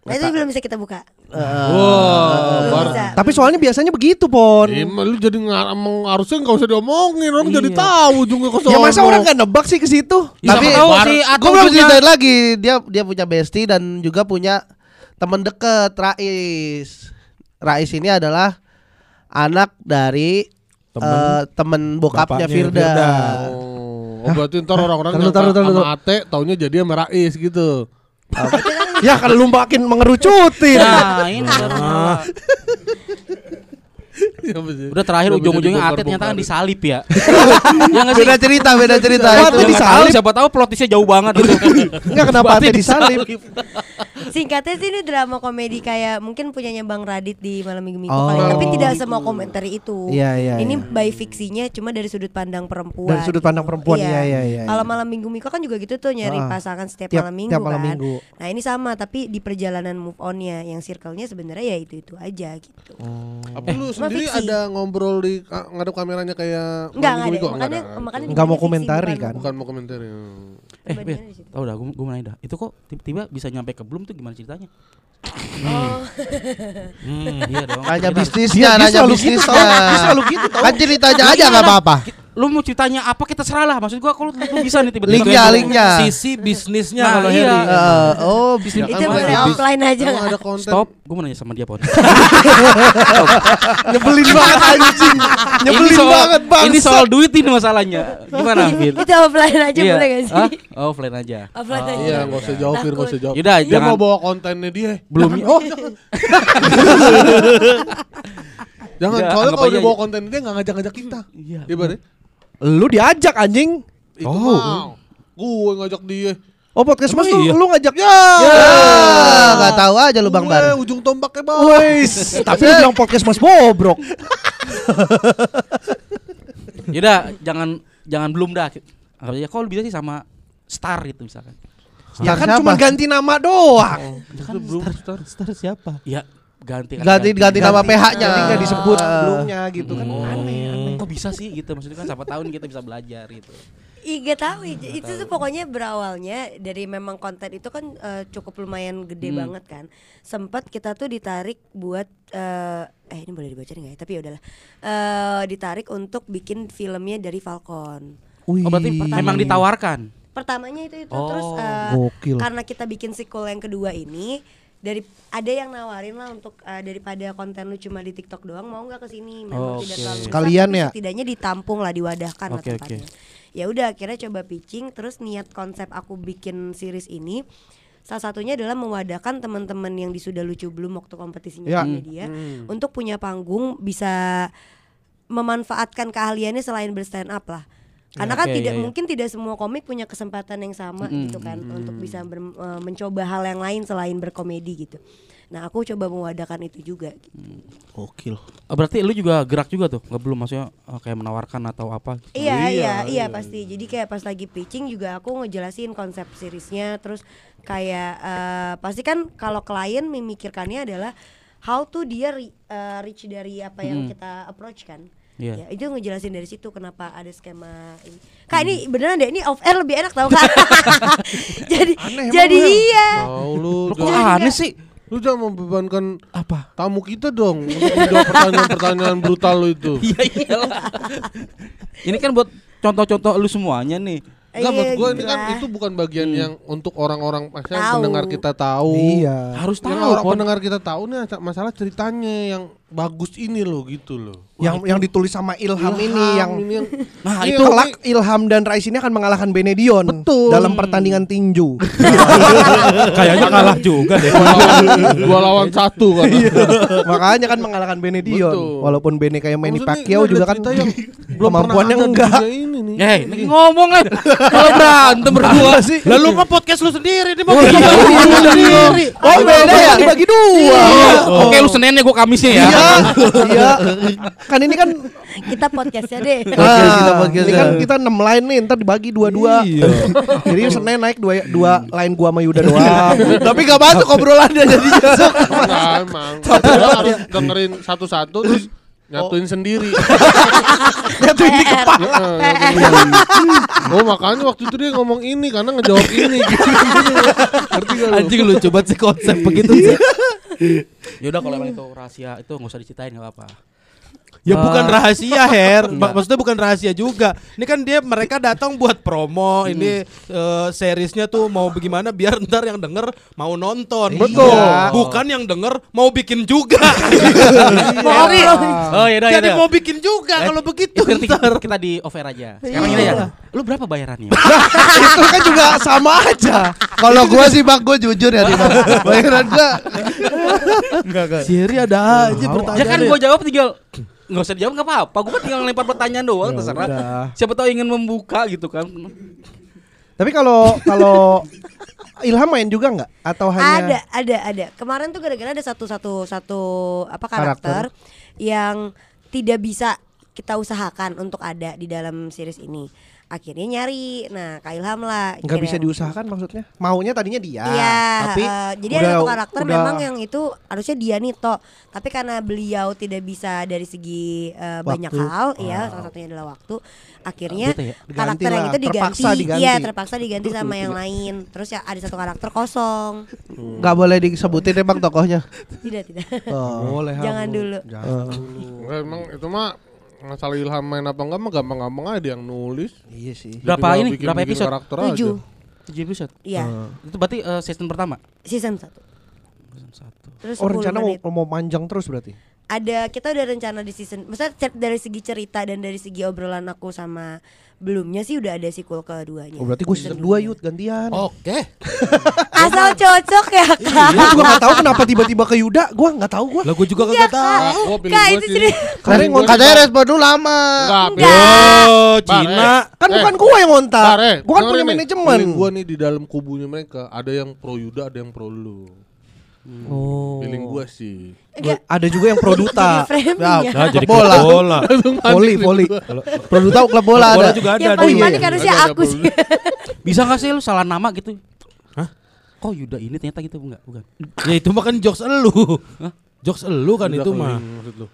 Nah itu belum bisa kita buka. Wah, Bar. Bisa. Tapi soalnya biasanya begitu, Pon. Eh, lu jadi ngar emang harusnya nggak usah diomongin, orang jadi Iya. tahu ujungnya ke Ya masa orang gak nebak sih ke situ? Ya, Tapi tahu Bar- si Atung Gue belum juga- ceritain lagi, dia dia punya bestie dan juga punya teman deket Rais. Rais ini adalah anak dari Temen eh, temen bokapnya bapaknya Firda. Firda. Oh, oh berarti ntar orang-orang taruh, sama Ate taunya jadi sama Rais gitu. ya kalau lu makin mengerucutin. Nah, ini sih? Udah terakhir ujung-ujungnya Ate ternyata kan disalip ya. ya nggak sih? Beda cerita, beda cerita Wah, itu. disalip. siapa tahu plotisnya jauh banget gitu. Enggak kenapa Ate disalip? Singkatnya sih ini drama komedi kayak mungkin punyanya Bang Radit di malam minggu minggu Oh. kali. Tapi tidak semua komentar itu. Iya, iya, Ini iya. by fiksinya cuma dari sudut pandang perempuan. Dari sudut pandang perempuan, iya, iya, iya, Kalau iya. malam minggu minggu kan juga gitu tuh nyari Ah. pasangan setiap Tiap- malam minggu tiap malam kan. minggu. Nah ini sama tapi di perjalanan move onnya yang circle-nya sebenarnya ya itu itu aja gitu. Apa lu sendiri fiksi. ada ngobrol di ngadep kameranya kayak Enggak enggak ada. Makanya ada. makanya Nggak mau komentari kan? bukan mau komentar ya. Eh, situ. tau dah, gue gue mau nanya dah. Itu kok tiba-tiba bisa nyampe ke belum tuh gimana ceritanya? Oh, Hmm, iya dong. Nanya Kita- bisnisnya, nanya gitu bisnisnya. Dia selalu gitu tau. Kan ceritanya aja nggak lah. apa-apa. Lu mau ceritanya apa kita seralah. Maksud gua kalau lu bisa nih tiba-tiba Linknya, linknya. Sisi bisnisnya Nah, kalau iya. Harry. Eh, oh, bisnis Itu boleh offline aja nggak? ada konten Stop, gua mau nanya sama dia, Pon. Nyebelin banget anjing. Nyebelin Ini soal- banget bang. Ini soal duit ini masalahnya. Gimana, Fir? Itu offline aja Iya. boleh gak sih? Hah? Oh, offline aja. Offline aja. Iya, nggak usah jawab, Fir, nggak usah jawab. Yaudah, Dia jangan- mau bawa kontennya dia. Belum. Oh, Jangan, soalnya kalau aja dia bawa ya. konten dia nggak ngajak-ngajak kita. Iya. Dia berarti Lu diajak anjing. itu Oh. Gue ngajak dia. Oh podcast mas iya? lu ngajak ya. Ah, nggak tahu aja lu Bang Gue Bar. ujung tombaknya bawah. Wes, tapi lu bilang podcast mas bobrok. Yaudah, jangan jangan belum dah. Anggap aja kalau bisa sih sama Star itu misalkan. Ya kan siapa? cuma ganti nama doang. Kan belum Star. Star siapa? Ya, ganti kan Ganti ganti nama PH-nya. Nggak disebut Ah. sebelumnya gitu kan. Aneh, aneh. Kok bisa sih gitu maksudnya kan siapa tahun kita bisa belajar gitu. Iya tahu ya. itu tuh pokoknya berawalnya dari memang konten itu kan eh, cukup lumayan gede Hmm. banget kan. Sempat kita tuh ditarik buat eh eh ini boleh dibaca nggak ya? Tapi ya udahlah. Eh ditarik untuk bikin filmnya dari Falcon. Oh, berarti Pertama- memang ditawarkan. Pertamanya itu itu Oh, terus eh, gokil. karena kita bikin sequel yang kedua ini dari ada yang nawarin lah untuk eh, daripada konten lu cuma di TikTok doang mau nggak ke sini memang Oh, tidak oke. terlalu Sekalian ya? setidaknya ditampung lah diwadahkan lah Oke, tempatnya ya udah akhirnya coba pitching terus niat konsep aku bikin series ini salah satunya adalah mewadahkan teman-teman yang di sudah lucu belum waktu kompetisinya Ya. di media untuk punya panggung bisa memanfaatkan keahliannya selain berstand up lah karena kan oke, tidak iya, iya. mungkin tidak semua komik punya kesempatan yang sama gitu kan untuk bisa ber- eh, mencoba hal yang lain selain berkomedi gitu nah aku coba mewadahkan itu juga gitu. Gokil. Oh, berarti lu juga gerak juga tuh, nggak belum maksudnya eh, kayak menawarkan atau apa? gitu? Iya, iya, iya pasti. Jadi kayak pas lagi pitching juga aku ngejelasin konsep seriesnya, terus kayak eh, pasti kan kalau klien memikirkannya adalah how to dia ri- eh, reach dari apa yang kita approach kan. Iya. Ya, itu ngejelasin dari situ kenapa ada skema ini. Kak ini beneran deh ini off air lebih enak tau kak. jadi Aneh jadi ya. iya. Tahu lu, Lu kok jangan- aneh sih? lu jangan membebankan Apa? tamu kita dong untuk menjawab pertanyaan-pertanyaan brutal lu itu. Iya iyalah. Ini kan buat contoh-contoh lu semuanya nih. Enggak Iya, maksud gue ini kan itu bukan bagian yang untuk orang-orang maksudnya Tahu. pendengar kita tahu. Iya. Harus Yang tahu. orang Pon. pendengar kita tahu nih masalah ceritanya yang bagus ini loh gitu loh. Yang yang ditulis sama Ilham, ini yang ini yang Nah, ini itu kelak Ilham dan Rais ini akan mengalahkan Benedion Betul. dalam pertandingan tinju. Kayaknya kalah juga deh. dua lawan, dua lawan satu kan. Makanya kan mengalahkan Benedion. Betul. Walaupun Bene kayak Manny Pacquiao juga kan yang belum kemampuannya enggak. ini nih. Eh, ini ngomong kan. Kalau berantem berdua sih? Lalu kan podcast lu sendiri dia mau Oh, iya, sendiri. Oh beda ya dibagi dua. Oke, lu Seninnya gua Kamisnya ya. Iya, iya. Kan ini kan Kita podcastnya deh. Ah, kita podcast ini kan kita 6 line nih, ntar dibagi dua-dua. Iya. Jadi Senin naik dua dua line gua sama Yuda doang. Tapi gak masuk obrolannya jadinya. Enggak emang. Harus dengerin satu-satu terus nyatuin sendiri. Nyatuin di kepala. Sendiri. oh makanya waktu itu dia ngomong ini karena ngejawab ini gitu. Ngerti gak lu? Anjing lu coba sih konsep begitu sih. Ya udah kalau emang itu rahasia itu nggak usah diceritain nggak apa-apa. Ya Ah. bukan rahasia Her, Ma- Enggak. maksudnya bukan rahasia juga. Ini kan dia mereka datang buat promo, ini eh, seriesnya tuh mau bagaimana biar ntar yang denger mau nonton. Betul. Iya. Bukan yang denger mau bikin juga. Sorry. Oh ya udah ya Jadi mau bikin juga kalau begitu Itu ntar. kita di offer aja. Sekarang ini ya. Lu berapa bayarannya? Itu kan juga sama aja. Kalau gua sih Bang, gua jujur ya. Bayaran gua Siri ada aja ya pertanyaan. kan gua jawab tinggal nggak usah dijawab nggak apa-apa. Gua kan tinggal lempar pertanyaan doang terserah. udah. Siapa tahu ingin membuka gitu kan. Tapi kalau kalau Ilham main juga nggak? Atau hanya Ada, ada, ada. Kemarin tuh gara-gara ada satu satu satu apa karakter, yang tidak bisa kita usahakan untuk ada di dalam series ini. Akhirnya nyari. Nah, Kak Ilham lah. nggak bisa diusahakan maksudnya? Maunya tadinya dia. Iya, tapi eh, jadi udah- ada satu karakter udah- memang yang itu harusnya dia nih toh, tapi karena beliau tidak bisa dari segi eh, banyak Waktu. hal, ya salah satunya adalah waktu. Akhirnya Bete ya? Karakter yang itu diganti, terpaksa diganti. iya terpaksa diganti sama yang lain. Terus ya ada satu karakter kosong. nggak boleh disebutin ya Bang tokohnya. Tidak, tidak. Oh, boleh. Jangan dulu. Jangan. Enggak, emang itu mah masalah ilham main apa enggak mah gampang-gampang aja dia yang nulis. Iya sih. Dia Berapa ini? bikin- Berapa episode? Tujuh aja. Tujuh episode. Iya Itu berarti eh, season pertama. season satu Terus Oh 10 rencana mau, mau panjang terus berarti? Ada kita udah rencana di season maksudnya dari segi cerita dan dari segi obrolan aku sama belumnya sih udah ada sequel keduanya Oh berarti gue season 2 yut gantian. Oke. asal cocok ya kak Iya, gue gak tahu kenapa tiba-tiba ke Yuda. Gue gak tahu gue. Lah gue juga Iya, kagak tahu. Kak, gua pilih Kak, gua itu jadi- Pilih gua katanya respon dulu lama. Enggak. Oh, Bar, Cina. Kan Eh. bukan gue yang ngontak. Eh, Gue kan punya manajemen. Gua nih di dalam kubunya mereka ada yang pro Yuda, ada yang pro lu. Oh. Feeling gua sih. Enggak. Ada juga yang produta. Jadi framing Ya. Nah, jadi Bola. bola. Voli, voli. Produta klub bola Bola ada. juga ada. yang paling iya. panik harusnya aku sih Bisa gak sih lu salah nama gitu? Hah? Kok Yuda ini ternyata gitu enggak? Bukan. Ya itu mah kan jokes elu. Jokes elu kan Yuda itu mah. maksud lu.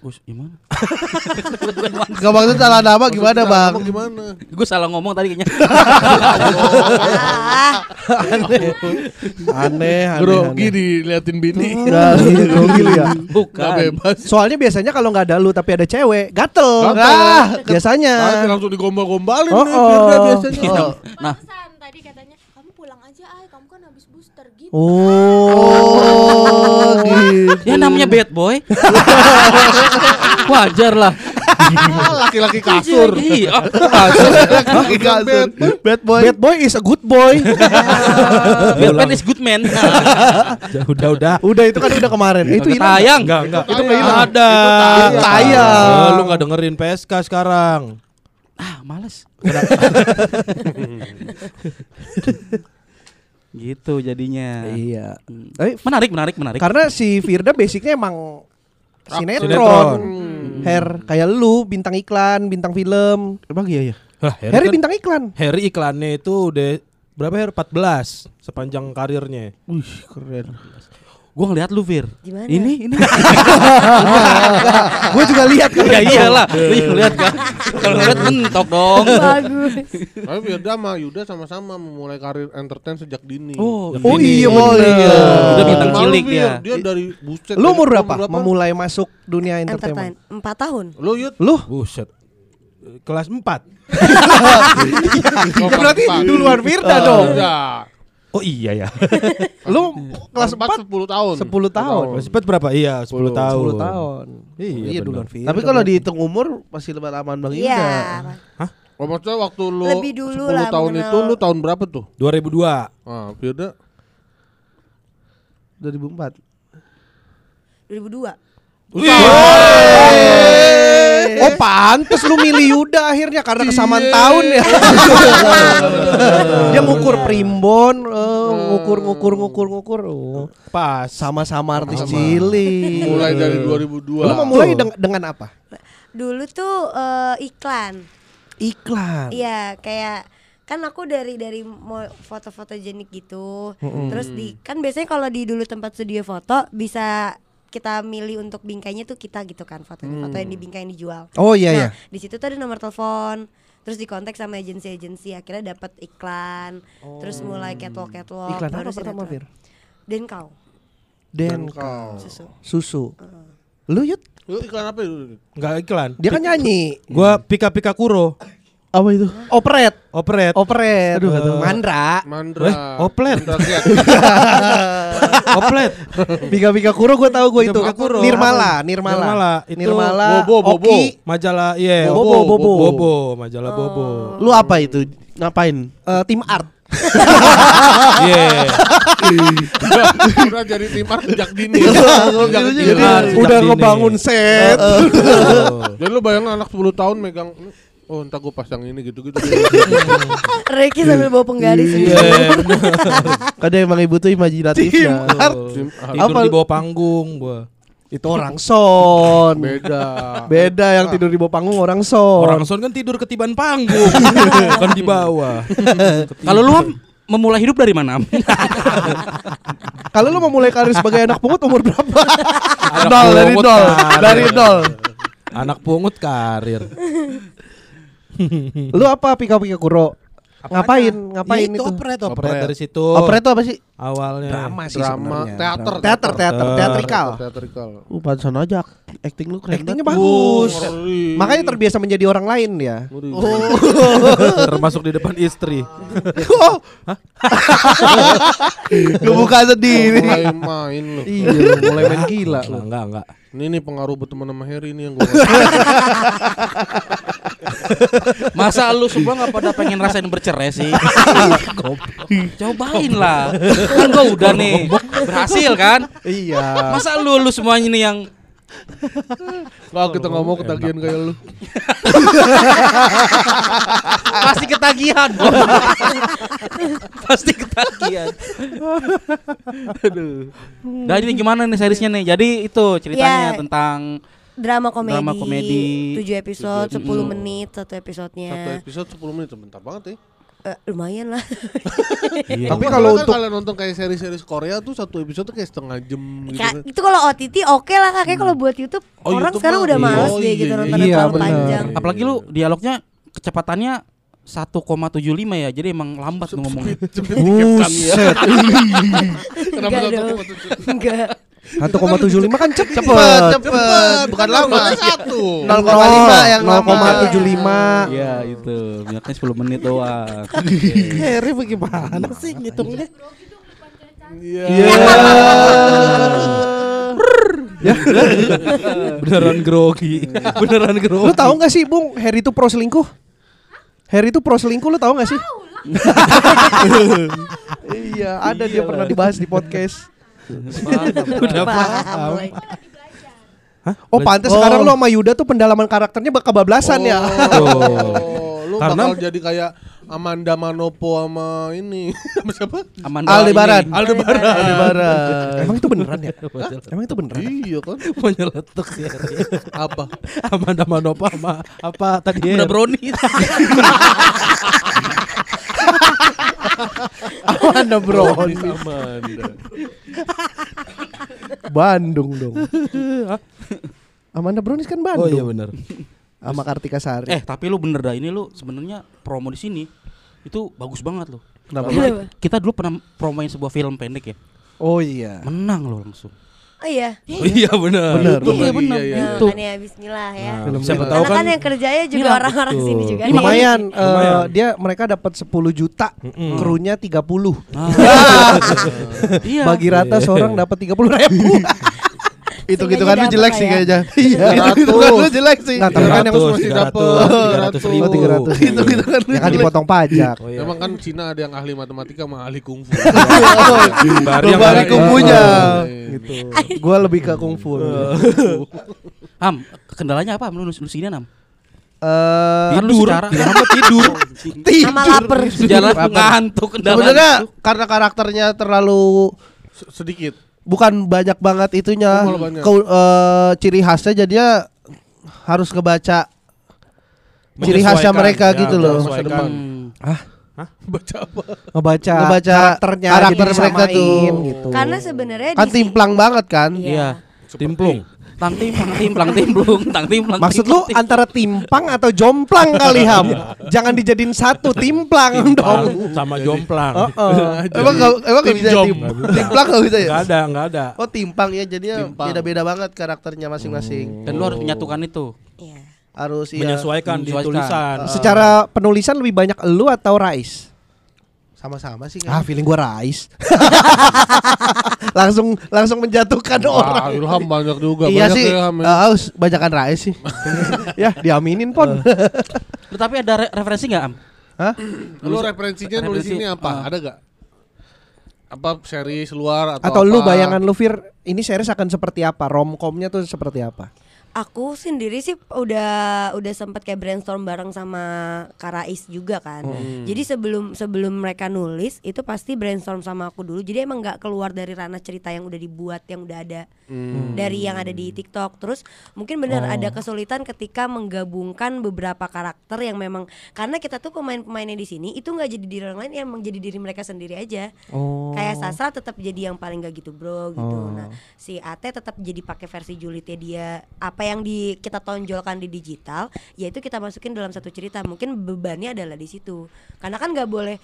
Oh, gimana? Gak maksud salah nama gimana bang? Gimana? Gue salah ngomong tadi kayaknya. Ah, Aneh, aneh. Grogi aneh. diliatin bini. Nah, iya, grogi ya. Gak Bukan. bebas. Soalnya biasanya kalau nggak ada lu tapi ada cewek, gatel. Gatel. Ah, biasanya. Nanti langsung digombal-gombalin Oh, oh. biasanya. Oh. Nah, tadi katanya kamu pulang aja ay kamu kan habis gitu. Oh, gitu. ya namanya bad boy. Wajar lah. Laki-laki kasur. Iya. Laki-laki kasur. Bad boy. Bad boy is a good boy. Batman is good man. Udah udah. udah itu kan udah kemarin. Eh, itu tayang. Enggak, enggak. Itu nggak hilang. Ada. Itu tayang. Oh, lu enggak dengerin PSK sekarang. Ah, males. gitu jadinya. Iya. Hmm. Tapi Menarik, menarik, menarik. karena si Firda basicnya emang sinetron. Sinetron. Her kayak lu bintang iklan, bintang film. Emang iya ya. Hah, Harry, Harry kan- bintang iklan. Harry iklannya itu udah berapa Her? 14 sepanjang karirnya. Wih keren. Gue ngeliat lu Fir. Gimana? Ini, ini. Gue juga lihat kan. ya iyalah. Lu juga ngeliat kan. Kalau ngeliat mentok dong. bagus Tapi Firda sama Yuda sama-sama memulai karir entertain sejak dini. Oh, Oh iya Oh, iya. Udah bintang cilik Fir. dia. Dia dari buset. Lu umur berapa? Memulai masuk dunia entertain entertainment? empat tahun Lu Yud. Lu? Buset. Kelas 4. Ya berarti duluan Firda dong. Oh iya ya. Lu kelas 4 4 10 tahun. 10 tahun. Kelas 4 berapa? Iya, 10 tahun. 10 tahun. Iya, Iya duluan. Tapi kalau dihitung umur masih lebat aman bang iya Oh, maksudnya waktu lu Lebih dulu 10 lah tahun mengenal. itu lu tahun berapa tuh? 2002. Ah, Firda 2004. 2002 Oh pantes lu milih Yuda akhirnya karena kesamaan Iya. tahun ya. Dia ngukur primbon, eh, ngukur ngukur ngukur ngukur. Oh, Pas. sama-sama artis cilik. mulai dari 2002. Lu memulai deng- dengan apa? dulu tuh eh, iklan Iklan. Iya, kayak kan aku dari dari mau foto-foto jenik gitu. Terus di kan biasanya kalau di dulu tempat studio foto bisa kita milih untuk bingkainya tuh kita gitu kan fotonya foto yang dibingkai yang dijual. Oh iya nah, ya. di situ tuh ada nomor telepon. Terus di kontak sama agensi-agensi akhirnya dapat iklan. Terus mulai catwalk catwalk. Iklan apa pertama. Fir? Dan kau Den kau. susu. susu. Lu Yud, Lu iklan apa? Enggak iklan. dia kan nyanyi. Gua Pika Pika Kuro. Apa itu? Operet. Operet. Operet. Aduh, tahu. Mandra. Mandra. Eh, oplet. Oplet. Bika-bika kuro gue tahu gue itu. Kuro. Nirmala? Nirmala. Nirmala. Itu Nirmala. Bobo, Bobo. Oki. Majalah iya. Bobo, Bobo. Bobo, majalah Bobo. Lu apa itu? Ngapain? Eh, tim art. Iya. Udah jadi tim art sejak dini. Jadi Tim art sejak udah ngebangun set. Jadi lu bayangin anak 10 tahun megang Oh entar gue pasang ini gitu-gitu Reiki sambil bawa penggaris. Iya. Kadang emang ibu tuh imajinatifnya. Tim art. Tidur Apa? di bawah panggung gua. itu orang son. Beda Beda yang tidur di bawah panggung orang son. Orang son kan tidur ketiban panggung, bukan di bawah. Kalau lu memulai hidup dari mana? Kalau lu mau mulai karir sebagai anak pungut umur berapa? Anak nol dari pungut nol, karir. dari nol. Anak pungut karir. Lu apa pika-pika kuro? Ngapain? Ngapain Ya, itu itu? operet, operet Operet. dari situ. Opera itu apa sih? awalnya. Drama sih Drama, teater, Teater, teater, teatrikal. Teatrikal. Uh, pantesan aja acting lu keren Actingnya bagus. Ngeri. Makanya terbiasa menjadi orang lain ya. Ngeri. Termasuk di depan istri. Oh, Kebuka sendiri. Mulai main lu. iya, mulai main gila. Enggak, enggak, enggak. Ini nih pengaruh berteman sama Harry nih yang gue. Masa lu semua nggak pada pengen rasain bercerai sih? Cobain lah. Kan gua udah nih berhasil kan? Iya. Masa lu lu semuanya nih yang Kalau kita nggak mau ketagihan kayak lu. pasti ketagihan. Pasti ketagihan. Aduh. Dan ini gimana nih seriesnya nih? Jadi itu ceritanya Ya. tentang Drama komedi, Drama komedi. 7 episode, Tujuh 10 episode. menit satu episodenya. Satu episode 10 menit sebentar banget ya. Eh, lumayan lah. Iya. Tapi kalau kan untuk kalian nonton kayak seri-seri Korea tuh satu episode tuh kayak setengah jam gitu. Kak, kan. itu kalau OTT oke lah kak, Kayak kalau buat YouTube Oh, orang YouTube sekarang mah udah iya. males Oh, deh iya, gitu iya. nonton Iya, terlalu bener. panjang. apalagi lu dialognya kecepatannya 1,75 ya. Jadi emang lambat ngomongnya. Buset. Kenapa Enggak satu dong. koma tujuh? Enggak. 1,75 kan cepet. Cepet, cepet. Bukan lama. Satu. 0,5 yang lama. 0,75. Iya itu. Minyaknya 10 menit doang. Harry bagaimana sih ngitungnya? Iya. Beneran grogi. Beneran grogi. Lu tahu nggak sih, Bung, Harry itu pro selingkuh? Harry itu pro selingkuh, lu tahu nggak sih? iya, ada dia pernah dibahas di podcast. Udah paham. mulai. Oh, pantes sekarang lu sama Yuda tuh pendalaman karakternya bakal kebablasan ya. Oh, lu Karena- bakal jadi kayak Amanda Manopo sama ini sama siapa? Amanda Aldebaran. ini. Aldebaran. Aldebaran. Emang itu beneran ya? Emang itu beneran? Iya kan? Mau nyeletuk ya. Apa? Amanda Manopa sama apa tadi ya? Udah brownies. Amanda bro. Amanda. Bandung dong. Amanda Brownies kan Bandung. Oh iya benar. Sama Kartika Sari. eh tapi lu bener dah ini lu sebenarnya promo di sini itu bagus banget loh. Kenapa? Kenapa? Kita dulu pernah promoin sebuah film pendek ya. Oh iya. Menang loh langsung. Oh iya. Oh iya benar. Benar. Iya benar. Iya, iya. Nah, Itu. makanya Bismillah ya. Nah, Film siapa film. tahu Karena kan kan yang kerjanya juga Iya, orang-orang sini juga. Ini nih. Lumayan, Lumayan. dia mereka dapat 10 juta, krunya 30. Ah. Iya. Bagi rata seorang dapat 30 ribu. Itu gitu kan lu jelek dapat sih ya. kayaknya. Iya. Itu kan lu jelek sih. Nggak, tapi kan yang 300, masih 300, dapet. 300 ribu. Oh, 300. Itu gitu kan lu kan dipotong pajak. Oh, iya. Emang kan Cina ada yang ahli matematika sama ahli kungfu. Bari yang Bari lagi. kungfunya. Gitu. Gua lebih ke kungfu. Ham, kendalanya apa? Lu lu segini Ham? Eh, Kan Tidur. secara Kenapa tidur? Sama lapar. Jalan ngantuk kendala. Sebenarnya karena karakternya terlalu Sedikit. Bukan banyak banget itunya. Oh, banyak. Kau- eh, ciri khasnya jadinya harus ngebaca ciri khasnya mereka ya, gitu loh. Depan. Hmm. Baca apa? ngebaca, Ngebaca karakternya karakter mereka tuh. gitu. Karena sebenarnya Kan timplang banget kan? Iya. Timplung. Tang timplang timplang timplung, tang timplang. Maksud timplang, lu antara timpang atau jomplang kali Ham? Jangan dijadiin satu, timplang dong. sama jomplang. Heeh. Emang gak, emang gak bisa Tim tim, timplang gak bisa ya? Enggak ada, enggak ada. Oh timpang ya jadinya Timpang. beda-beda banget karakternya masing-masing. Dan lu harus menyatukan itu. Iya. Harus iya Menyesuaikan di Menyesuaikan. tulisan. Secara penulisan lebih banyak elu atau Rais? Sama-sama sih Ah, kan. feeling gua Rais. langsung langsung menjatuhkan orang. Wah, Ilham banyak juga. iya banyak sih. ya, Ilham, ya. eh, Aus banyakan Rais sih. ya, diaminin pon. Lu tapi ada re- referensi nggak Am? Hah? Lu referensinya nulis referensi, ini apa? ah. Ada gak? Apa series luar atau Atau lu apa? bayangan lu Fir, ini series akan seperti apa? Romcomnya tuh seperti apa? Aku sendiri sih udah udah sempat kayak brainstorm bareng sama Karais juga kan. Jadi sebelum sebelum mereka nulis itu pasti brainstorm sama aku dulu. Jadi emang nggak keluar dari ranah cerita yang udah dibuat yang udah ada dari yang ada di TikTok. Terus mungkin benar ada kesulitan ketika menggabungkan beberapa karakter yang memang karena kita tuh pemain-pemainnya di sini itu nggak jadi diri orang lain, emang jadi diri mereka sendiri aja. Oh. Kayak Sasra tetap jadi yang paling gak gitu bro gitu. Nah si Ate tetap jadi pakai versi julidnya dia apa apa yang di kita tonjolkan di digital yaitu kita masukin dalam satu cerita mungkin bebannya adalah di situ karena kan nggak boleh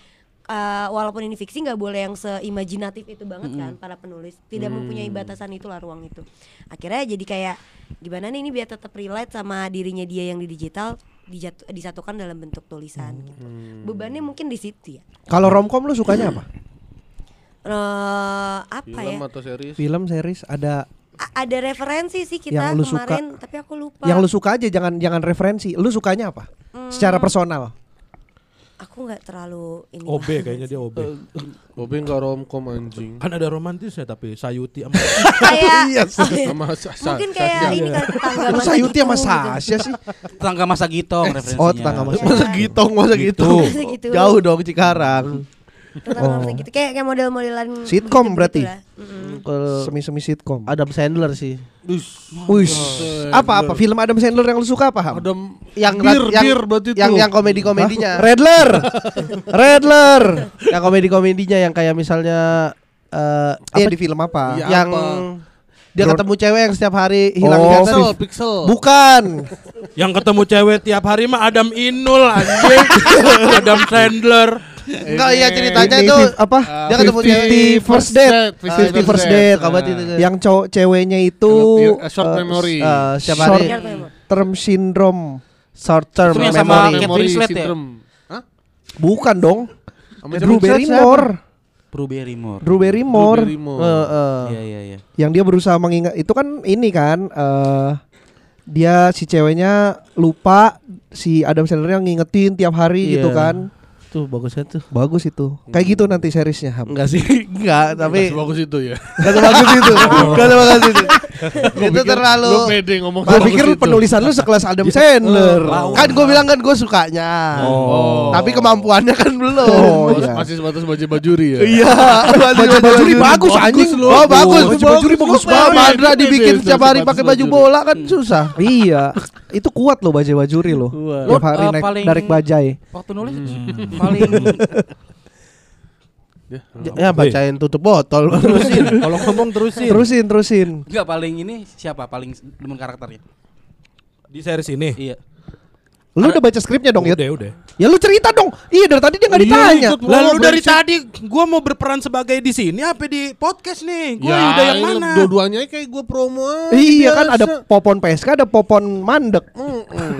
eh, walaupun ini fiksi nggak boleh yang seimajinatif itu banget kan para penulis tidak mempunyai batasan itulah ruang itu akhirnya jadi kayak gimana nih ini biar tetap relate sama dirinya dia yang di digital dijatu- disatukan dalam bentuk tulisan gitu bebannya mungkin di situ ya Kalau romcom lu sukanya apa? Eh, apa Film ya atau series? Film, series, ada A- ada referensi sih kita Yang lu suka. kemarin tapi aku lupa yang lu suka aja jangan jangan referensi. Lu sukanya apa? Secara personal. Aku nggak terlalu ini OB kayaknya dia OB. Bobe enggak romcom anjing. Kan ada romantisnya tapi Sayuti sama kayak Iya oh, iya. Sama Sa- Sa- mungkin kayak Sasha. ini kan tetangga masa Sayuti sama gitu, Sasha sih. Tetangga masa gitong referensinya. Oh, tetangga masa. Iya. Masa gitong, masa gitu. Gitu. Jauh dong Cikarang. tetangga masa Oh. gitu kayak kayak model-modelan Sitkom berarti? Semi-semi sitkom. Adam Sandler sih. Wih. Apa apa film Adam Sandler yang lu suka apa? Ham? Ada Yang bir, yang bir berarti itu. yang yang komedi-komedinya. Hah? Redler. Redler. yang komedi-komedinya yang kayak misalnya eh Iya apa di film apa? Iya. yang apa? dia ketemu cewek yang setiap hari hilang Oh. Pixel, pixel. Bukan. yang ketemu cewek tiap hari mah Adam Inul anjing. Adam Sandler. Enggak iya ceritanya itu apa? dia ketemu 50 cewek first date. 50 first date. kabat itu kan. Yang cowok ceweknya itu A short eh, memory. Eh, Short memory. term syndrome. short term Itu yang sama memory. Kate memory Winslet ya? syndrome. Hah? Bukan dong. Sama Drew Barrymore. Drew Barrymore. Drew Barrymore. Drew Barrymore. Eh, eh. Iya iya iya. yang dia berusaha mengingat itu kan ini kan eh dia si ceweknya lupa si Adam Sandler yang ngingetin tiap hari gitu Iya. kan Tuh bagusnya tuh. bagus itu kayak gitu nanti seriesnya Ham Enggak sih, enggak, tapi Masih bagus itu ya. Gak bagus itu Gak bagus itu itu terlalu Lu pede ngomong Gue bagus pikir itu. penulisan lu sekelas Adam Sandler kan gue bilang kan gue sukanya. Oh. Tapi kemampuannya kan belum. Oh, iya. Masih sebatas baju bajuri ya. Iya Baju bajuri bagus anjing. Oh bagus Baju Baju bajuri bagus banget Madra dibikin setiap hari pakai baju bola kan susah. Iya Itu kuat loh baju bajuri lo. Tiap hari Lo, eh, naik narik bajai Waktu nulis paling Ya, Ya bacain tutup botol. Terusin. Kalau ngomong terusin. Terusin terusin enggak paling ini siapa paling demen karakternya? Di series ini. Iya. Lu udah baca skripnya dong Yud Udah, udah. Ya lu cerita dong Iya dari tadi dia gak Iya, ditanya ikut. Lalu dari tadi gua mau berperan sebagai di sini apa di podcast nih? Gua Ya, udah yang mana? Dua-duanya kayak gue promo aja, Iya kan ada popon PSK ada popon mandek. Mm-mm.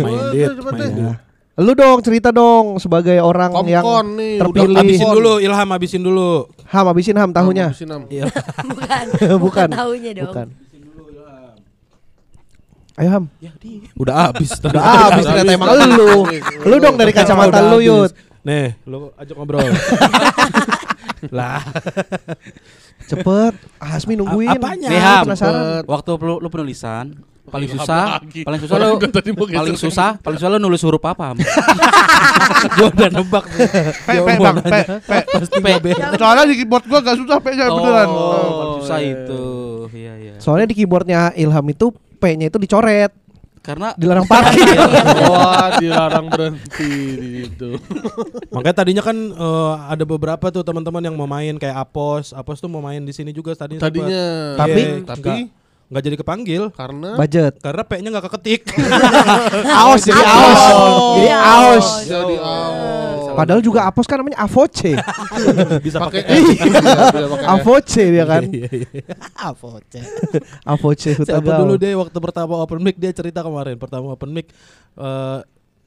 Main Udah, Lu dong cerita dong sebagai orang yang Komkon nih, udah terpilih. Habisin dulu, Ilham habisin dulu. Ham habisin ham tahunya. Habisin, Am. Iya. bukan Bukan. tahunya dong Bukan. Ayo Ham. Udah habis. Udah habis ternyata emang lu. Lu dong dari kacamata Udah lu. Yud. Nih, lu ajak ngobrol. lah, Cepet. Hasmi nungguin. Apanya? Nih, Ham. Penasaran. Waktu lu, lu penulisan paling susah, paling susah tadi mau geser paling susah, paling susah lu nulis huruf apa? Gua udah nebak. Pe, pe, bang, pe, pe. P. Soalnya di keyboard gua gak susah pe-nya beneran. Oh, paling susah iya. itu. Iya, iya. Soalnya di keyboardnya Ilham itu P-nya itu dicoret, Karena dilarang parkir. Wah, dilarang berhenti di situ. makanya tadinya kan eh, ada beberapa tuh teman-teman yang mau main kayak Apos. Apos tuh mau main di sini juga tadinya. sempet. Tadinya. Tapi- Iya, tapi nggak jadi kepanggil karena Budget. karena P-nya nggak keketik. Aos jadi aos. Jadi Iya, aos. jadi oh. Padahal juga apos kan namanya avoce. Bisa pakai. Iya, dia. Avoce dia kan. Iya, iya. Avoce Siapa Hutagao. dulu deh waktu pertama open mic dia cerita kemarin pertama open mic eh,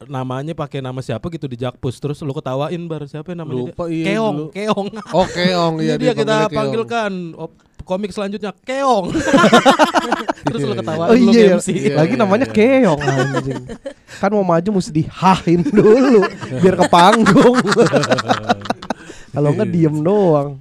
namanya pakai nama siapa gitu di Jakpus terus lu ketawain bar siapa yang namanya Lupa, dia? iya, Keong dulu. Keong Oh, keong Ini ya dia kita panggilkan op- komik selanjutnya Keong terus lu ketawain Oh lu iya, MC Iya, lagi iya, namanya iya. keong anjing. Kan mau maju mesti dihahin dulu biar ke panggung. Kalau enggak diem doang.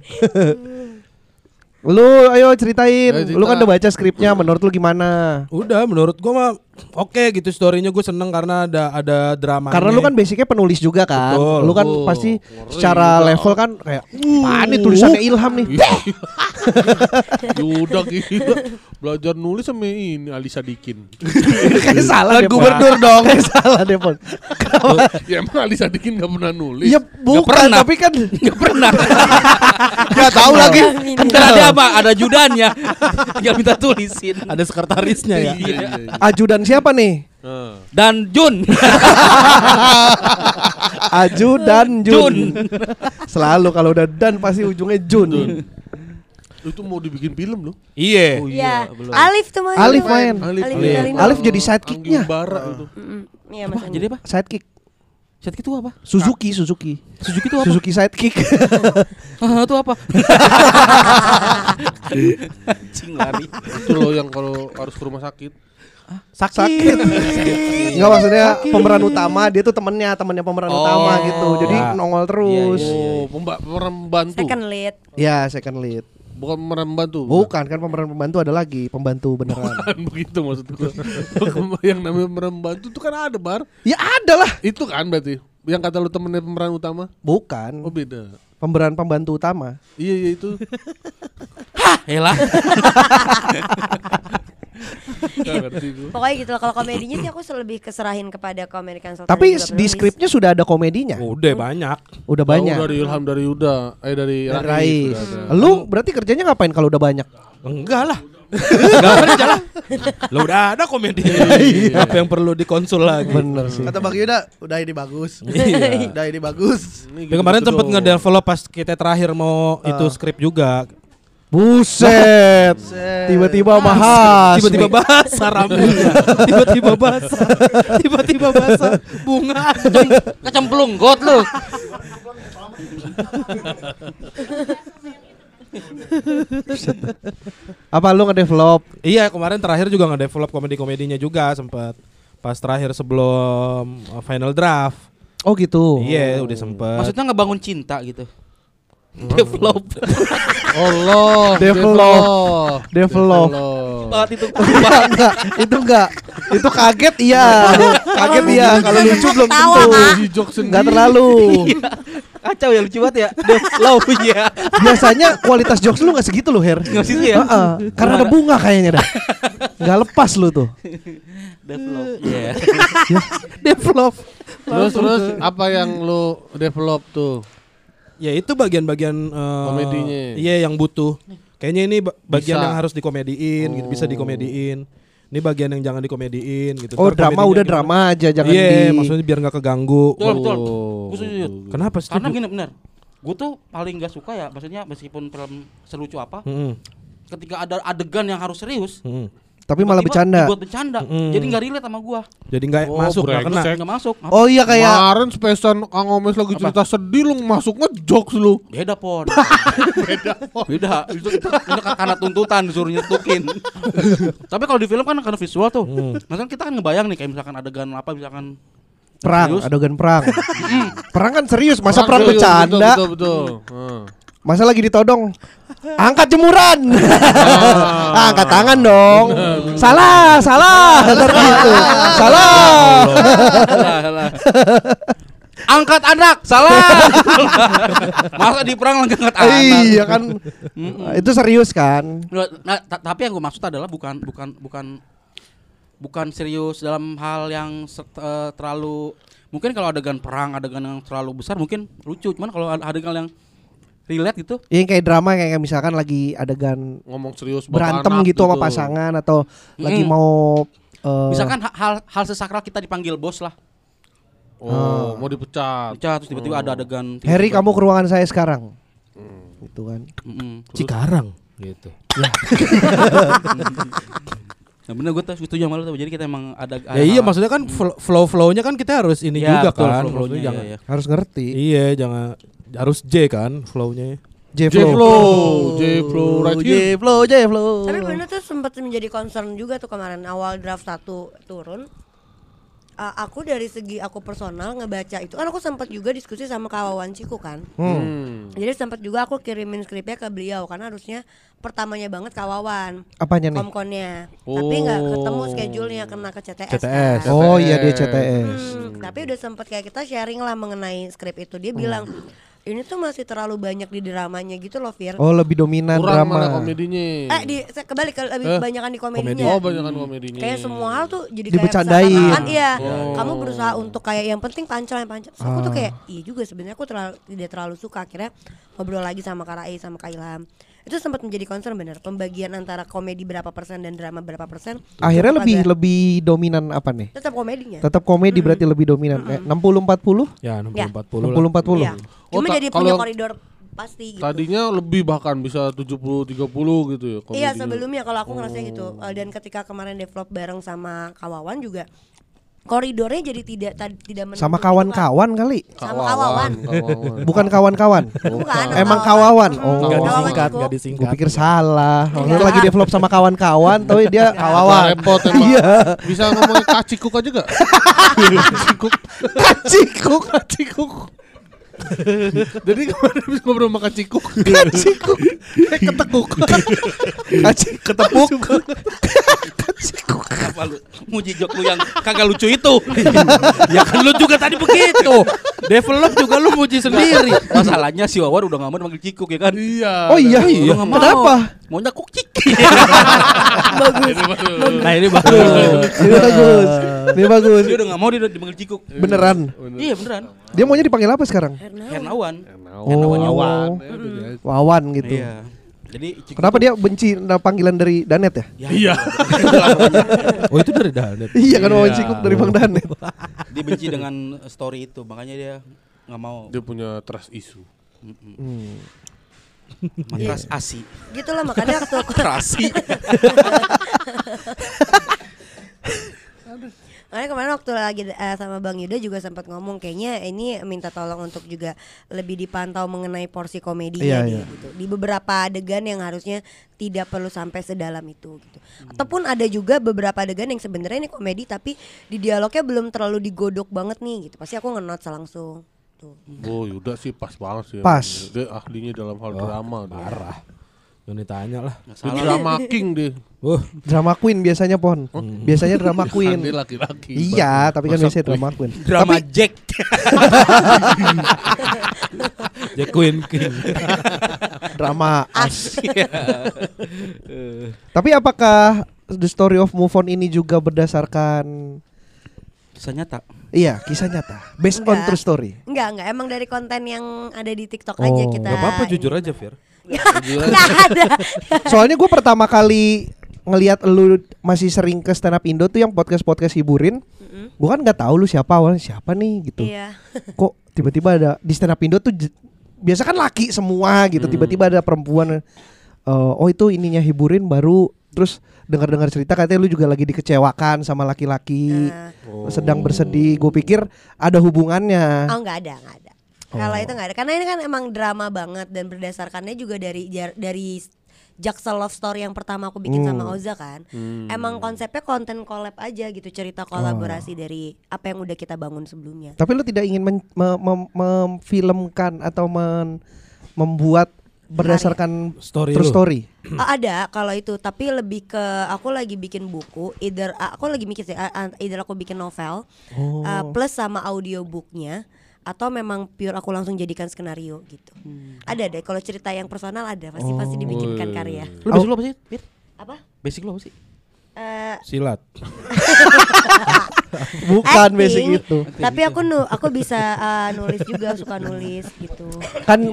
lu ayo ceritain. Ayo cerita. Lu kan udah baca skripnya menurut lu gimana? udah menurut gua mah oke gitu storynya gue seneng karena ada ada drama. Karena lu kan basicnya penulis juga kan. Betul. Lu kan Oh, pasti ngeri secara juga. level kan kayak apaan nih tulisannya Ilham nih. Yuda gila. Belajar nulis sama ini Alisa Dikin. Kayak salah Kan deh. Gubernur dong. Kayak salah deh, Pon. ya emang Alisa Dikin gak pernah nulis. Iya bukan pernah. tapi kan Nggak pernah. Gak tahu lagi. Ntar ada apa? Ada judannya. Tinggal minta tulisin. ada sekretarisnya ya. Iya, iya, iya. Ajudan siapa nih? Nah. Dan Jun. Aju dan Jun. Jun. Selalu kalau udah dan pasti ujungnya Jun. Itu mau dibikin film loh. Iya. Iya. Alif tuh main. Alif main. Alif, Alif, Alif. Alif. Alif jadi sidekicknya. Umbara itu. Iya Apa? Jadi apa? Sidekick. Set itu apa? Suzuki, Suzuki. Suzuki itu apa? Suzuki sidekick. Ah, itu apa? Anjing lari. Itu loh yang kalau harus ke rumah sakit. Sakit. Enggak maksudnya pemeran utama dia tuh temennya, temennya pemeran Oh. utama gitu. Jadi Ya. nongol terus. Oh, pemba pemeran pembantu. Second lead. Ya, second lead. Bukan pemeran pembantu. Bukan kan pemeran pembantu ada lagi, pembantu beneran. Bukan begitu maksud gua. yang namanya pemeran pembantu itu kan ada, Bar. ya ada lah. Itu kan berarti. Yang kata lu temennya pemeran utama. Bukan. Oh, beda. Pemeran pembantu utama. Iya, iya itu. Elah. Gua. Pokoknya gitu lah kalau komedinya sih aku lebih keserahin kepada komedi consultant Tapi di skripnya sudah ada komedinya. Udah banyak. Udah banyak. dari Ilham dari Yuda, eh dari Rais. Lu berarti kerjanya ngapain kalau udah banyak? Enggak lah. Enggak kerja lah. Lo udah ada komedi. Apa yang perlu dikonsul lagi? Bener sih. Kata Bang Yuda, udah ini bagus. Iya. udah ini bagus. Ini kemarin gitu sempet ngedevelop pas kita terakhir mau itu skrip juga. Buset. Tiba-tiba bahas. Tiba-tiba basah rambutnya. Tiba-tiba basah. Tiba-tiba basah. Bunga. Kecemplung got lu. Apa lu ngedevelop? Iya kemarin terakhir juga ngedevelop komedi-komedinya juga sempet. Pas terakhir sebelum uh, final draft. Oh gitu. Iya udah sempet. Maksudnya ngebangun cinta gitu. Develop. Allah, Develop. Develop. Banget itu. enggak, itu enggak. Itu kaget iya. kaget iya. Kalau lucu belum tentu. Enggak terlalu. Kacau ya lucu banget ya. Develop ya. Biasanya kualitas jokes lu enggak segitu loh, Her. Nggak situ ya? Heeh. Karena ada bunga kayaknya dah. Enggak lepas lu tuh. Develop. Iya. Develop. Terus terus apa yang lu develop tuh? Ya itu bagian-bagian uh, Komedinya. Iya yang butuh. Kayaknya ini ba- bagian Bisa. yang harus dikomediin, gitu, bisa Oh. dikomediin. Ini bagian yang jangan dikomediin gitu. Oh, Ntar drama udah gimana? drama aja jangan Iya, di maksudnya biar nggak keganggu. Betul, betul. Oh. Setuju. Kenapa sih? Karena gini bener. Gue tuh paling gak suka ya, maksudnya meskipun film selucu apa, Mm-mm, ketika ada adegan yang harus serius, mm-mm. Tapi malah bercanda. Dibuat bercanda. Mm. Jadi nggak relate sama gua. Jadi nggak Oh, masuk, nggak kena. Nggak masuk. Apa? Oh iya kayak Kemarin spesial Kang Omes lagi cerita sedih lu masuknya jokes lu. Beda pon. Beda pon. Beda. Itu, itu, itu karena tuntutan disuruh nyetukin. Tapi kalau di film kan karena visual tuh. Misalkan kita kan ngebayang nih kayak misalkan adegan apa misalkan perang, Serius? adegan perang. perang kan serius, masa perang serius, bercanda? Betul betul. betul. Heeh. Masa lagi ditodong? Angkat jemuran. Ah, Angkat tangan dong. Salah Salah. Ntar gitu Salah. Salah, salah. Angkat anak, salah. Masa di perang lagi angkat anak. Iya kan. Itu serius kan? Nah, ta- tapi yang gue maksud adalah bukan bukan bukan bukan serius dalam hal yang eh, terlalu mungkin kalau adegan perang adegan yang terlalu besar mungkin lucu. Cuman kalau adegan yang relate gitu Yang kayak drama kayak misalkan lagi adegan Ngomong serius Berantem anak gitu sama pasangan Atau lagi Mm. mau eh, misalkan ha- hal hal sesakral kita dipanggil bos lah Oh, mau dipecat. Pecah, terus tiba-tiba ada adegan Harry tiba-tiba- kamu ke ruangan saya sekarang Gitu kan Mm-mm. Cikarang gitu. Nah bener gue tuh setuju sama lu tuh. Jadi kita emang ada Ya iya maksudnya kan flow flownya kan kita harus ini Iya, juga betul, kan. flow-flownya, Maksudnya iya, jangan iya. Harus ngerti Iya, jangan harus J kan flownya. J J-Flow, J-Flow right here. J-Flow J-Flow Tapi bener tuh sempat menjadi concern juga tuh kemarin awal draft satu turun. Uh, aku dari segi aku personal ngebaca itu kan aku sempat juga diskusi sama kawawanciku kan. Hmm. Jadi sempat juga aku kirimin skripnya ke beliau karena harusnya pertamanya banget kawawan Apanya nih? komkonnya. Tapi nggak Oh. ketemu schedule-nya kena ke CTS. CTS. kan. Oh iya dia CTS. Hmm, tapi udah sempet kayak kita sharing lah mengenai skrip itu. Dia bilang ini tuh masih terlalu banyak di dramanya gitu loh Fir. Oh lebih dominan Kurang mana drama. komedinya? Eh di kebalik ke lebih Eh, kebanyakan di komedinya. Oh, banyak kan komedinya. Kayak semua hal tuh jadi Dibecandain. kayak iya. Oh. Kamu berusaha untuk kayak yang penting punchline punchline. Terus aku tuh Ah. kayak iya juga sebenarnya aku terlalu tidak terlalu suka akhirnya ngobrol lagi sama Kak Rai sama Kak Ilham. Itu sempat menjadi concern bener pembagian antara komedi berapa persen dan drama berapa persen. Akhirnya lebih agak- lebih dominan apa nih? tetap komedinya. Tetap komedi berarti lebih dominan. Eh, 60 40? Ya 60 Ya. 40 lah. 60 40. Iya. Oh, Cuma jadi punya koridor pasti gitu. Tadinya lebih bahkan bisa 70 30 gitu ya Iya komedinya. sebelumnya kalau aku ngerasa gitu Eh, dan ketika kemarin develop bareng sama Kawawan juga koridornya jadi tidak tad- tidak menentu Sama kawan-kawan kali. sama Kawawan kawawan. Bukan kawan-kawan. bukan Emang kawawan. Oh. Enggak Kawawan disingkat, enggak Gue disingkat. pikir salah. Maksudnya lagi develop sama kawan-kawan, tapi dia kawawan. repot emang. Iya. Bisa ngomongin kacikuk aja gak? kacikuk. Kacikuk. Kacikuk. Jadi kemarin bisa ngobrol sama kacikuk. Kacikuk. Ketekuk. Kacik ketepuk. Kenapa lu muji jok lu yang kagak lucu itu? ya kan lu juga tadi begitu. Develop juga lu muji sendiri. Masalahnya si Wawan udah gak mau manggil Cikuk ya kan? Iya. Oh iya. Nggak mau. Kenapa? Maunya Kukcik. Nah ini baru. Ini bagus. Ini bagus. Dia udah gak mau dia udah dipanggil Cikuk. Beneran. Iya beneran. Dia maunya dipanggil apa sekarang? Hernawan. Oh. Wawan gitu. Iya. Jadi Kenapa dia benci panggilan dari Danet ya? Iya. Oh itu dari Danet. Iya kan Wawan Cikuk dari Bang Danet. dia benci dengan story itu, makanya dia nggak mau Dia punya trust issue. Hmm. matras asi. gitu loh makanya waktu aku Terasi. Makanya kemarin waktu lagi eh, sama Bang Yuda juga sempat ngomong kayaknya ini minta tolong untuk juga lebih dipantau mengenai porsi komedinya Iya, dia iya. gitu. Di beberapa adegan yang harusnya tidak perlu sampai sedalam itu gitu. Ataupun ada juga beberapa adegan yang sebenarnya ini komedi tapi di dialognya belum terlalu digodok banget nih gitu. Pasti aku nge-notes langsung. Tuh. Oh Yuda sih pas banget sih. Pas. Dia ahlinya dalam hal drama. dia. Parah. Joni tanya lah. Salah. drama king deh. Wah, Drama queen biasanya pon. Biasanya drama queen. laki-laki. Iya, tapi kan Masa biasanya drama queen. Drama Tapi Jack. Jack Queen King. drama as. Tapi apakah The Story of Move On ini juga berdasarkan Kisah nyata. Iya, kisah nyata, based on Enggak. true story. Enggak, enggak emang dari konten yang ada di TikTok aja Oh. kita. Gak apa-apa jujur aja Fir. Enggak ada. Soalnya gue pertama kali ngelihat lu masih sering ke stand up Indo tuh yang podcast-podcast hiburin. Gue kan nggak tahu lu siapa awalnya siapa nih gitu. Iya. Kok tiba-tiba ada di stand up Indo tuh j- biasa kan laki semua gitu. Tiba-tiba ada perempuan eh, oh itu ininya hiburin baru terus dengar-dengar cerita katanya lu juga lagi dikecewakan sama laki-laki. Nah. Sedang bersedih. Gue pikir ada hubungannya. Oh nggak ada nggak ada. Kalau itu nggak ada karena ini kan emang drama banget dan berdasarkannya juga dari jar- dari Jaksel Love Story yang pertama aku bikin sama Oza kan. Emang konsepnya konten collab aja gitu cerita kolaborasi dari apa yang udah kita bangun sebelumnya. Tapi lu tidak ingin men- me- mem- memfilmkan atau men- membuat berdasarkan Story true story. Oh, ada kalau itu tapi lebih ke aku lagi bikin buku either aku lagi mikir sih uh, uh, either aku bikin novel uh, plus sama audiobooknya atau memang pure aku langsung jadikan skenario gitu. Ada deh kalau cerita yang personal ada pasti pasti dibikinkan karya. Lu basic lu apa sih? Apa? Basic lu apa sih? Eh, Silat. Bukan acting, basic itu. Tapi aku nu aku bisa uh, nulis juga suka nulis gitu. Kan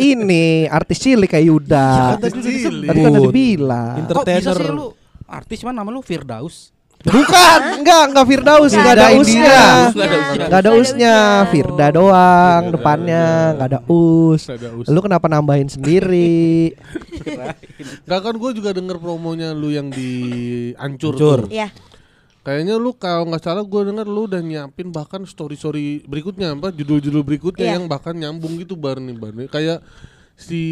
ini artis cilik kayak Yuda. Tadi kan udah dibilang. Kok bisa Entertainer. sih lu artis mana nama lu Firdaus? Bukan, enggak, enggak Firdaus, enggak ada usnya. Nggak ada usnya. Enggak ada usnya, Firda doang depannya, enggak ada us. Nggak ada us. Lu kenapa nambahin sendiri? Gak kan gue juga denger promonya lu yang di Ancur. Ancur. Ya. Kayaknya lu kalau nggak salah gue denger lu udah nyiapin bahkan story story berikutnya apa judul-judul berikutnya Iya. yang bahkan nyambung gitu bar nih bar nih. Kayak si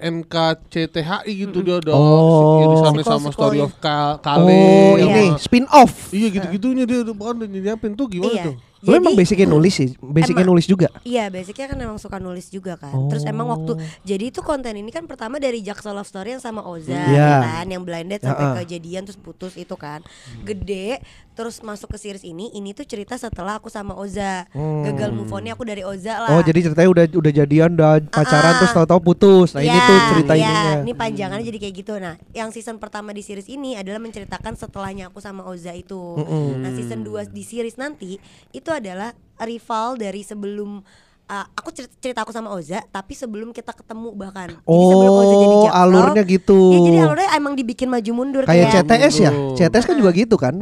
NKCTHI gitu dia ada Oh. si sama Story sequelnya. of Ka- Kale Oh, ini spin off. Iya gitu-gitunya dia udah bahkan udah nyiapin tuh gimana Iya. tuh? Lu emang basicnya nulis sih, basicnya Emang- nulis juga. Iya, basicnya kan emang suka nulis juga kan. Terus emang waktu jadi itu konten ini kan pertama dari Jaksel Love Story yang sama Oza Iya. kan, yang blinded sampai Ya-ah. kejadian terus putus itu kan. Gede terus masuk ke series ini, ini tuh cerita setelah aku sama Oza. Gagal move on-nya aku dari Oza lah. Oh, jadi ceritanya udah udah jadian, udah pacaran Ah. terus tahu-tahu putus. Nah, ini Ya, tuh cerita ya, ininya. Ini panjangannya jadi kayak gitu. Nah, yang season pertama di series ini adalah menceritakan setelahnya aku sama Oza itu. Nah, season 2 di series nanti itu adalah rival dari sebelum uh, aku cerita, cerita aku sama Oza, tapi sebelum kita ketemu bahkan. Jadi sebelum Oza jadi Oh, Jaksel, alurnya gitu. Ya, jadi alurnya emang dibikin maju mundur Kayak kayak CTS ya? CTS kan juga gitu kan?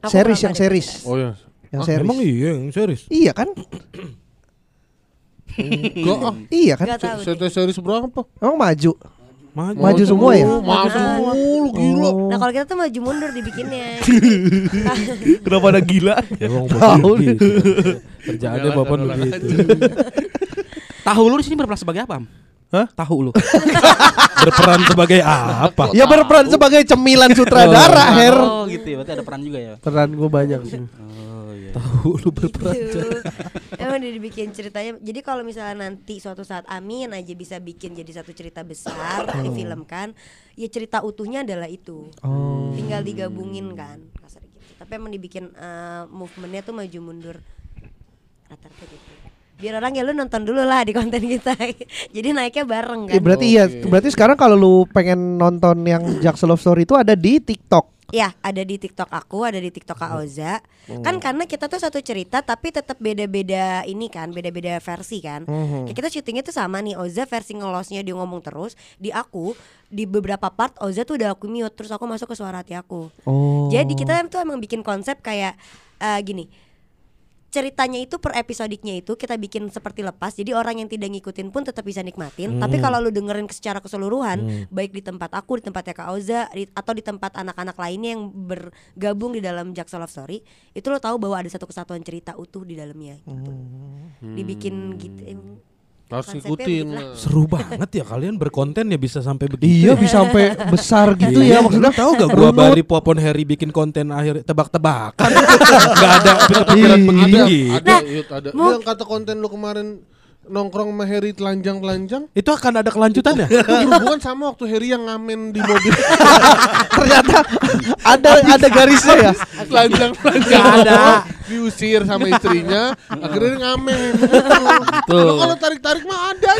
Aku Series yang series. Oh ya. Yang series. Emang iya yang serius. Iya kan? Enggak ah. Iya kan? CT series berapa? Emang maju. Maju. Maju semua ya? Maju mulu gila. Nah, kalau kita tuh maju mundur dibikinnya. Kenapa ada gila? Emang Tahu. Kerjaannya bapak begitu. Tahu lu di sini berperan sebagai apa? Hah? Tahu lu. Berperan sebagai apa? Ya berperan sebagai cemilan sutradara, Her. Oh gitu ya, berarti ada peran juga ya. Peran gue banyak sih. Oh iya. Tahu lu berperan. gitu. Emang dia dibikin ceritanya. Jadi kalau misalnya nanti suatu saat Amin aja bisa bikin jadi satu cerita besar difilmkan, ya cerita utuhnya adalah itu. Oh. Tinggal digabungin kan, kasar gitu. Tapi emang dibikin eh, movementnya tuh maju mundur rata-rata gitu. Biar orang ya lu nonton dulu lah di konten kita. jadi naiknya bareng kan. Ya, berarti iya, berarti sekarang kalau lu pengen nonton yang Jaksel Love Story itu ada di TikTok. Ya, ada di TikTok aku, ada di TikTok Kak Oza. Kan karena kita tuh satu cerita tapi tetap beda-beda ini kan, beda-beda versi kan. Kayak kita syutingnya tuh sama nih, Oza versi ngelosnya dia ngomong terus, di aku di beberapa part Oza tuh udah aku mute terus aku masuk ke suara hati aku. Oh. Jadi kita tuh emang bikin konsep kayak eh, gini. Ceritanya itu per episodiknya itu kita bikin seperti lepas Jadi orang yang tidak ngikutin pun tetap bisa nikmatin. Tapi kalau lu dengerin secara keseluruhan Baik di tempat aku, di tempatnya Kak Oza di- Atau di tempat anak-anak lainnya yang bergabung di dalam Jaksel Love Story Itu lo tahu bahwa ada satu kesatuan cerita utuh di dalamnya gitu. Dibikin gitu. Em, Harus begitulah. Seru banget ya kalian berkonten ya bisa sampai begitu. Iya bisa sampai besar gitu ya maksudnya. tahu gak gua bari Popon Harry bikin konten akhir tebak-tebakan. Gak ada kepikiran Iya. begitu Ada, gitu. ada, Yud, ada. Yang kata konten lu kemarin nongkrong sama Harry telanjang-telanjang Itu akan ada kelanjutannya. berhubungan sama waktu Harry yang ngamen di mobil Ternyata ada ada garisnya ya. telanjang-telanjang ada diusir sama istrinya akhirnya dia ngamen kalau tarik-tarik mah ada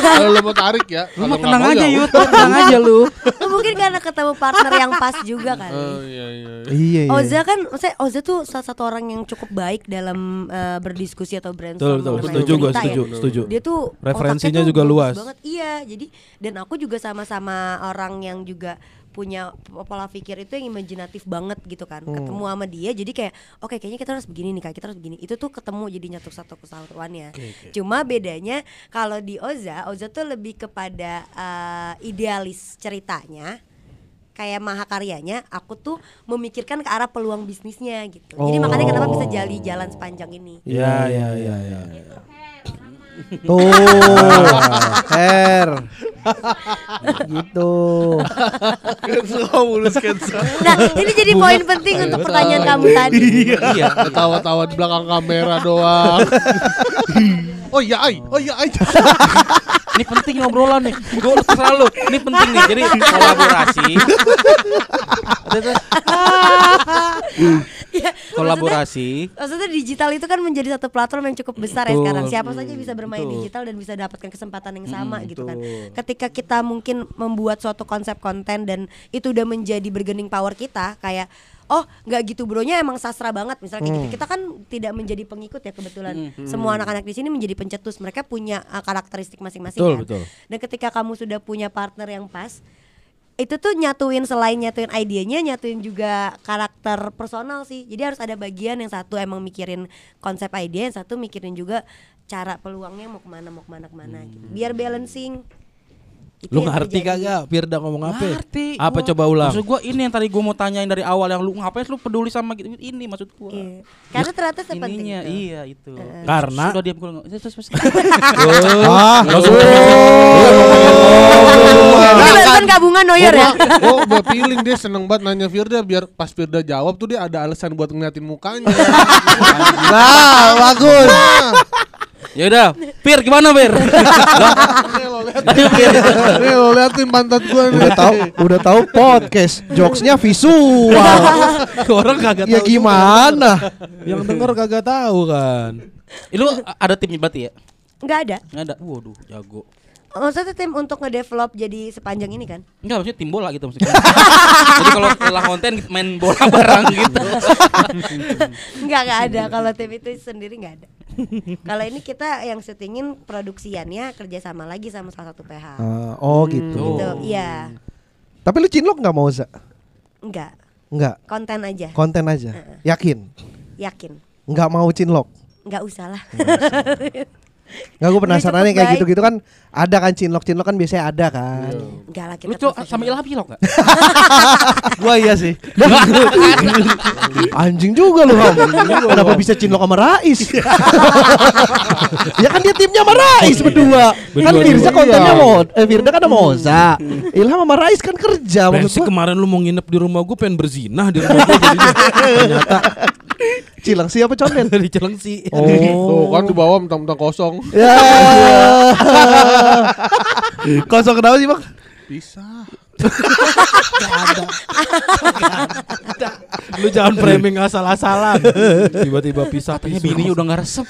kalau lu mau tarik ya Lu kalau mah nggak tenang mau aja ya udah. tenang aja lu. Mungkin karena ketemu partner yang pas juga kali oh iya iya Iya iya. Oza kan, maksudnya Oza tuh salah satu orang yang cukup baik dalam eh, berdiskusi atau brainstorm Betul, betul. Setuju gua, cerita ya. setuju, setuju. Dia tuh Referensinya tuh juga luas. Banget. Iya, jadi dan aku juga sama-sama orang yang juga punya pola pikir itu yang imajinatif banget gitu kan. Hmm. Ketemu sama dia jadi kayak oke kayaknya kita harus begini nih, Kak. Kita harus begini. Itu tuh ketemu jadi nyatu satu kesatuannya. Cuma bedanya kalau di Oza, Oza tuh lebih kepada eh, idealis ceritanya kayak mahakaryanya aku tuh memikirkan ke arah peluang bisnisnya gitu jadi makanya kenapa bisa jali jalan sepanjang ini Iya, iya, iya, iya. Tuh. Her. gitu. nah ini jadi poin penting untuk pertanyaan kamu tadi Iya. ketawa-tawa di belakang kamera doang oh iya ai oh iya ai Ini penting ngobrolan nih. Gue terserah lu. Ini penting nih. Jadi kolaborasi. Terus- Ya, kolaborasi. maksudnya digital itu kan menjadi satu platform yang cukup besar ya Betul. sekarang siapa saja bisa bermain Betul. digital dan bisa dapatkan kesempatan yang sama gitu kan. ketika kita mungkin membuat suatu konsep konten dan itu udah menjadi bergening power kita kayak oh nggak gitu bronya emang sastra banget. Misalnya kayak gitu. Kita kan tidak menjadi pengikut ya kebetulan. Semua anak-anak di sini menjadi pencetus. Mereka punya uh, karakteristik masing-masing Betul, kan. betul. dan ketika kamu sudah punya partner yang pas itu tuh nyatuin selain nyatuin idenya nyatuin juga karakter personal sih. Jadi harus ada bagian yang satu emang mikirin konsep ide yang satu mikirin juga cara peluangnya mau ke mana mau ke mana ke mana gitu. biar balancing Itu Lu ngerti kagak Firda ngomong apa? Ngerti. Apa gua. coba ulang? Maksud gua ini yang tadi gua mau tanyain dari awal yang lu ngapain lu peduli sama gitu ini maksud gua. Iya. Karena ternyata sepenting Ininya itu. iya itu. Karena sudah diam gua nggak- terus terus. Ah, Ini barusan gabungan Noyer ya. Oh, gua feeling dia seneng banget nanya Firda biar pas Firda jawab tuh dia ada alasan buat ngeliatin mukanya. Nah, bagus. Ya udah, Pir gimana Pir? Ayo Pir. Nih lo liatin pantat gua nih. Udah tahu, udah tahu podcast, jokesnya visual. orang kagak ya tahu gimana? juga. Yang denger kagak tahu kan. Eh, Lu ada timnya berarti ya? Enggak ada. Nggak ada. Waduh, jago. Maksudnya tim untuk ngedevelop jadi sepanjang ini kan? Enggak, maksudnya tim bola gitu maksudnya. Jadi kalau setelah konten main bola bareng gitu. Enggak, enggak ada. Kalau tim itu sendiri enggak ada. Kalau ini kita yang syutingin produksiannya kerjasama lagi sama salah satu PH. Ah, oh gitu. Gitu, iya. Tapi lu cinlok nggak mau Za? Enggak, Nggak, konten aja. konten aja. Yakin? Yakin. Nggak mau cinlok? Enggak usah lah. Nggak gue penasaran nih kayak gitu-gitu kan ada kan cinlok cinlok kan biasanya ada kan. Enggak lah Lu kita cok sama. Ilham cilok enggak? Gua iya sih. Anjing juga lu Ham. Kenapa bisa cinlok sama Rais? ya kan dia timnya sama Rais berdua. Kan Firza kontennya mau eh Firda kan sama Oza. Ilham sama Rais kan kerja maksud gua. kemarin lu mau nginep di rumah gue pengen berzinah di rumah gue. Ternyata Cilang siapa condet? dari Cilengsi. Tuh kan di bawah mentang-mentang kosong. Ya. Kosong kenapa sih, Bang? Bisa. Lu jangan framing asal-asalan. Tiba-tiba pisah Katanya pisah. bininya udah nggak resep.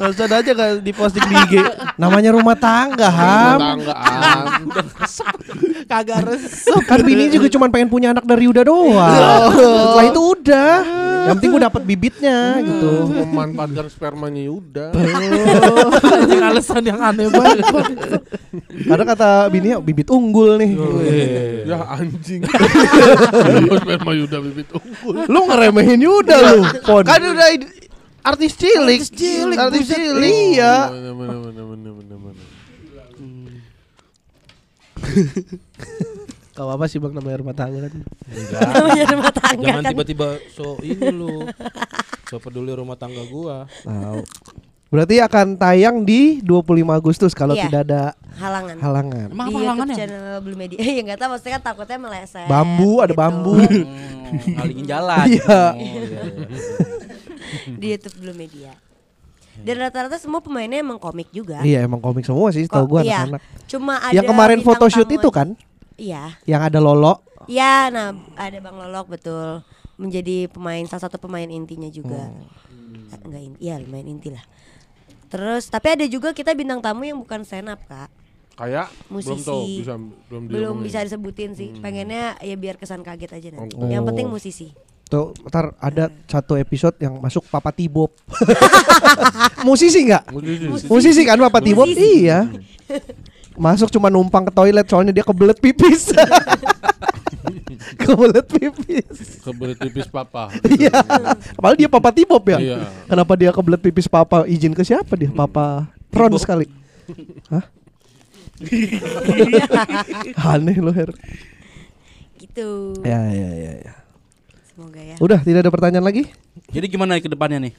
Langsung aja kan di posting di IG. Namanya rumah tangga, Ham. Tetanggaan. Kagak resep. Kan bini juga cuma pengen punya anak dari Yuda doang. Setelah itu udah. Yang penting gue dapet bibitnya gitu. Memanfaatkan spermanya Yuda. Anjing alasan yang aneh banget. Karena kata bini bibit unggul nih. Ya anjing. Sperma Yuda bibit unggul. Lu ngeremehin Yuda lu. Pon. Kan udah artis cilik. Artis cilik. Artis cilik. Iya. Mana. Kau apa sih Bang namanya rumah tangga kan? Namanya rumah tangga Jangan tiba-tiba so ini lu. So peduli rumah tangga gua. Tahu. Berarti akan tayang di 25 Agustus kalau Iya. tidak ada Halangan. halangan. Emang apa halangannya? YouTube channel Blue Media. ya enggak tahu maksudnya kan takutnya meleset. Bambu, ada gitu. bambu. Hmm, ngalingin jalan. Iya. Oh, iya, iya. di YouTube Blue Media. Dan rata-rata semua pemainnya emang komik juga. Iya emang komik semua sih tahu gua iya. anak-anak. Cuma ada Yang kemarin photoshoot itu kan Iya. yang ada Lolo. Ya, nah ada Bang Lolok betul menjadi pemain salah satu pemain intinya juga. Hmm. Enggak inti, ya main inti lah. Terus tapi ada juga kita bintang tamu yang bukan stand up kak, Kayak belum musisi. tahu bisa belum belum bisa disebutin sih. Pengennya ya biar kesan kaget aja nanti. Oh. Yang penting musisi. Tuh, ntar ada satu episode yang masuk Papa Tibop. Musisi nggak? Musisi. Musisi kan Papa Tibop? Iya. Masuk cuma numpang ke toilet soalnya dia kebelet pipis. kebelet pipis. Kebelet tipis papa. Iya. Padahal dia Papa Tibop ya. Iya. Kenapa dia kebelet pipis Papa? Izin ke siapa dia? Papa Ron sekali. Hah? Aneh loh Her. Gitu. Ya ya ya ya. Semoga ya. Udah tidak ada pertanyaan lagi? Jadi gimana ke depannya nih?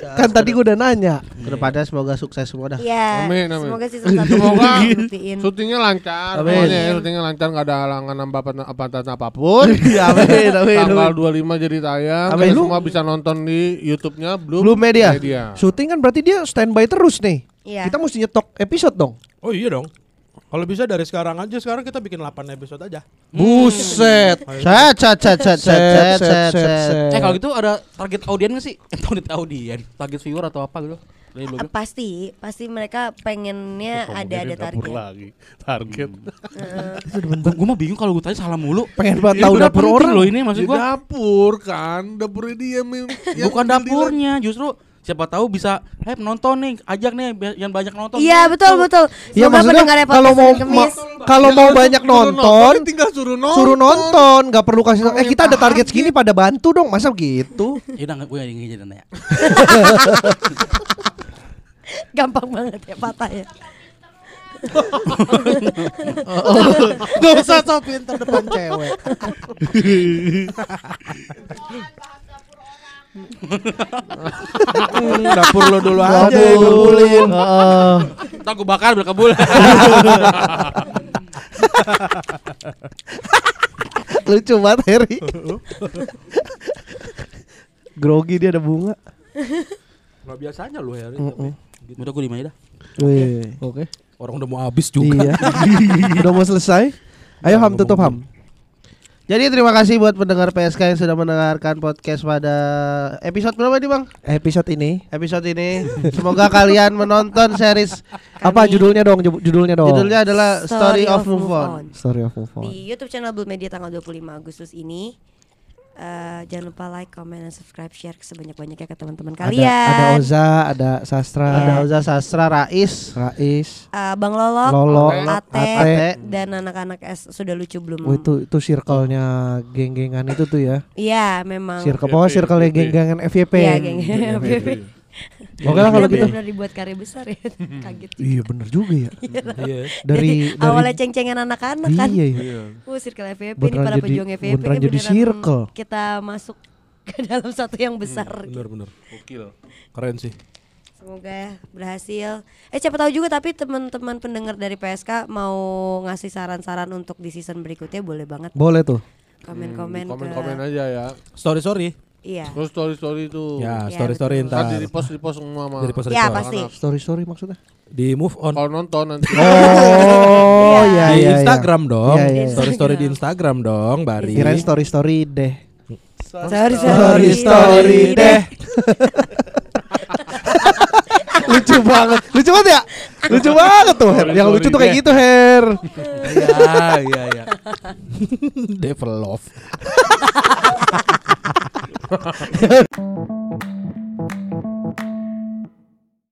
Apa ya? Kan tadi gue udah nanya. Ke depannya semoga sukses semua dah. Iya. Amin, amin. Semoga satu Semoga buktiin. syutingnya lancar. Amin. Pokoknya ya, syutingnya lancar nggak ada halangan apa apa apa pun. Ya, amin, amin, Tanggal amin. 25 jadi tayang. Amin. Semua bisa nonton di YouTube-nya Blue, Blue Media. Syuting kan berarti dia standby terus nih. Iya. Kita mesti nyetok episode dong. Oh iya dong. Kalau bisa dari sekarang aja, sekarang kita bikin 8 episode aja. Buset. Set set set set set set set. Eh kalau gitu ada target audien nggak sih? Eh, target audien, target viewer atau apa gitu? Blue pasti pasti mereka pengennya ada ada target. lagi. Target. Gue mah bingung kalau gue tanya salah mulu. Pengen banget Ini tahu dapur orang. loh ini maksud gue. dapur kan, dapurnya dia Bukan dapurnya, justru siapa tahu bisa, eh penonton nih, ajak nih biar- yang banyak nonton. Iya betul betul. Iya Semoga maksudnya kalau mau ma- kalau mau banyak Suruh nonton, tinggal suruh nonton. suruh nonton, nggak perlu kasih tahu. Eh kita ada target segini pada bantu dong, masa gitu? Ya udah gue jadi nanya. Gampang banget ya patah ya. Gak usah sok pinter depan cewek. Dapur lo dulu aja dibulin. Heeh. Entar gue bakar biar kebul. Lucu banget Harry. Grogi dia ada bunga. Gak biasanya lu Harry. Mm-mm. Udah gue di mana dah? Oke. Orang udah mau habis juga. Iya. Udah mau selesai. Ayo Ham tutup Ham. Jadi terima kasih buat pendengar PSK yang sudah mendengarkan podcast pada episode berapa nih bang? Episode ini Episode ini semoga kalian menonton series apa judulnya dong? Ju- Judulnya dong. judulnya adalah Story of Move On. Story of Move On. Di YouTube channel Blue Media tanggal 25 Agustus ini. Eh, jangan lupa like, comment, dan subscribe, share sebanyak-banyaknya ke teman-teman Ada, kalian. ada Oza, ada Sastra, Ada Oza Sastra Rais. Rais. Eh, Bang Lolok, Lolo, Ate, Ate. dan anak-anak S sudah lucu belum? Oh itu itu circle-nya geng-gengan itu tuh ya. Iya, memang. Circle pokoknya circle geng-gengan FYP. Iya, geng. Oke lah kalau gitu. Benar-benar dibuat karya besar ya. Kaget. Iya bener juga ya. Iya. Dari dari Awalnya ceng-cengan anak-anak kan. Iya iya. Uh, circle FVP ini para jadi- pejuang FVP beneran kan jadi circle. Kita masuk ke dalam satu yang besar. gitu. Bener bener. Keren sih. Semoga berhasil. Eh siapa tahu juga tapi teman-teman pendengar dari PSK mau ngasih saran-saran untuk di season berikutnya boleh banget Boleh tuh. komen-komen ke Komen-komen aja ya. Story story. Iya. Terus story-story itu. Ya, Iya, story story. Kan entar. di repost repost semua mah. Di repost Ya pasti. Story story maksudnya. Di move on. Kalau nonton nanti. Oh iya di iya. Instagram dong. Iya, iya, iya. Story story di Instagram dong, Bari. Kirain story story deh. Sorry, Story story deh. lucu banget. Lucu banget ya? Lucu banget tuh, Her. Yang lucu tuh kayak gitu, Her. Iya, iya, iya. Devil love.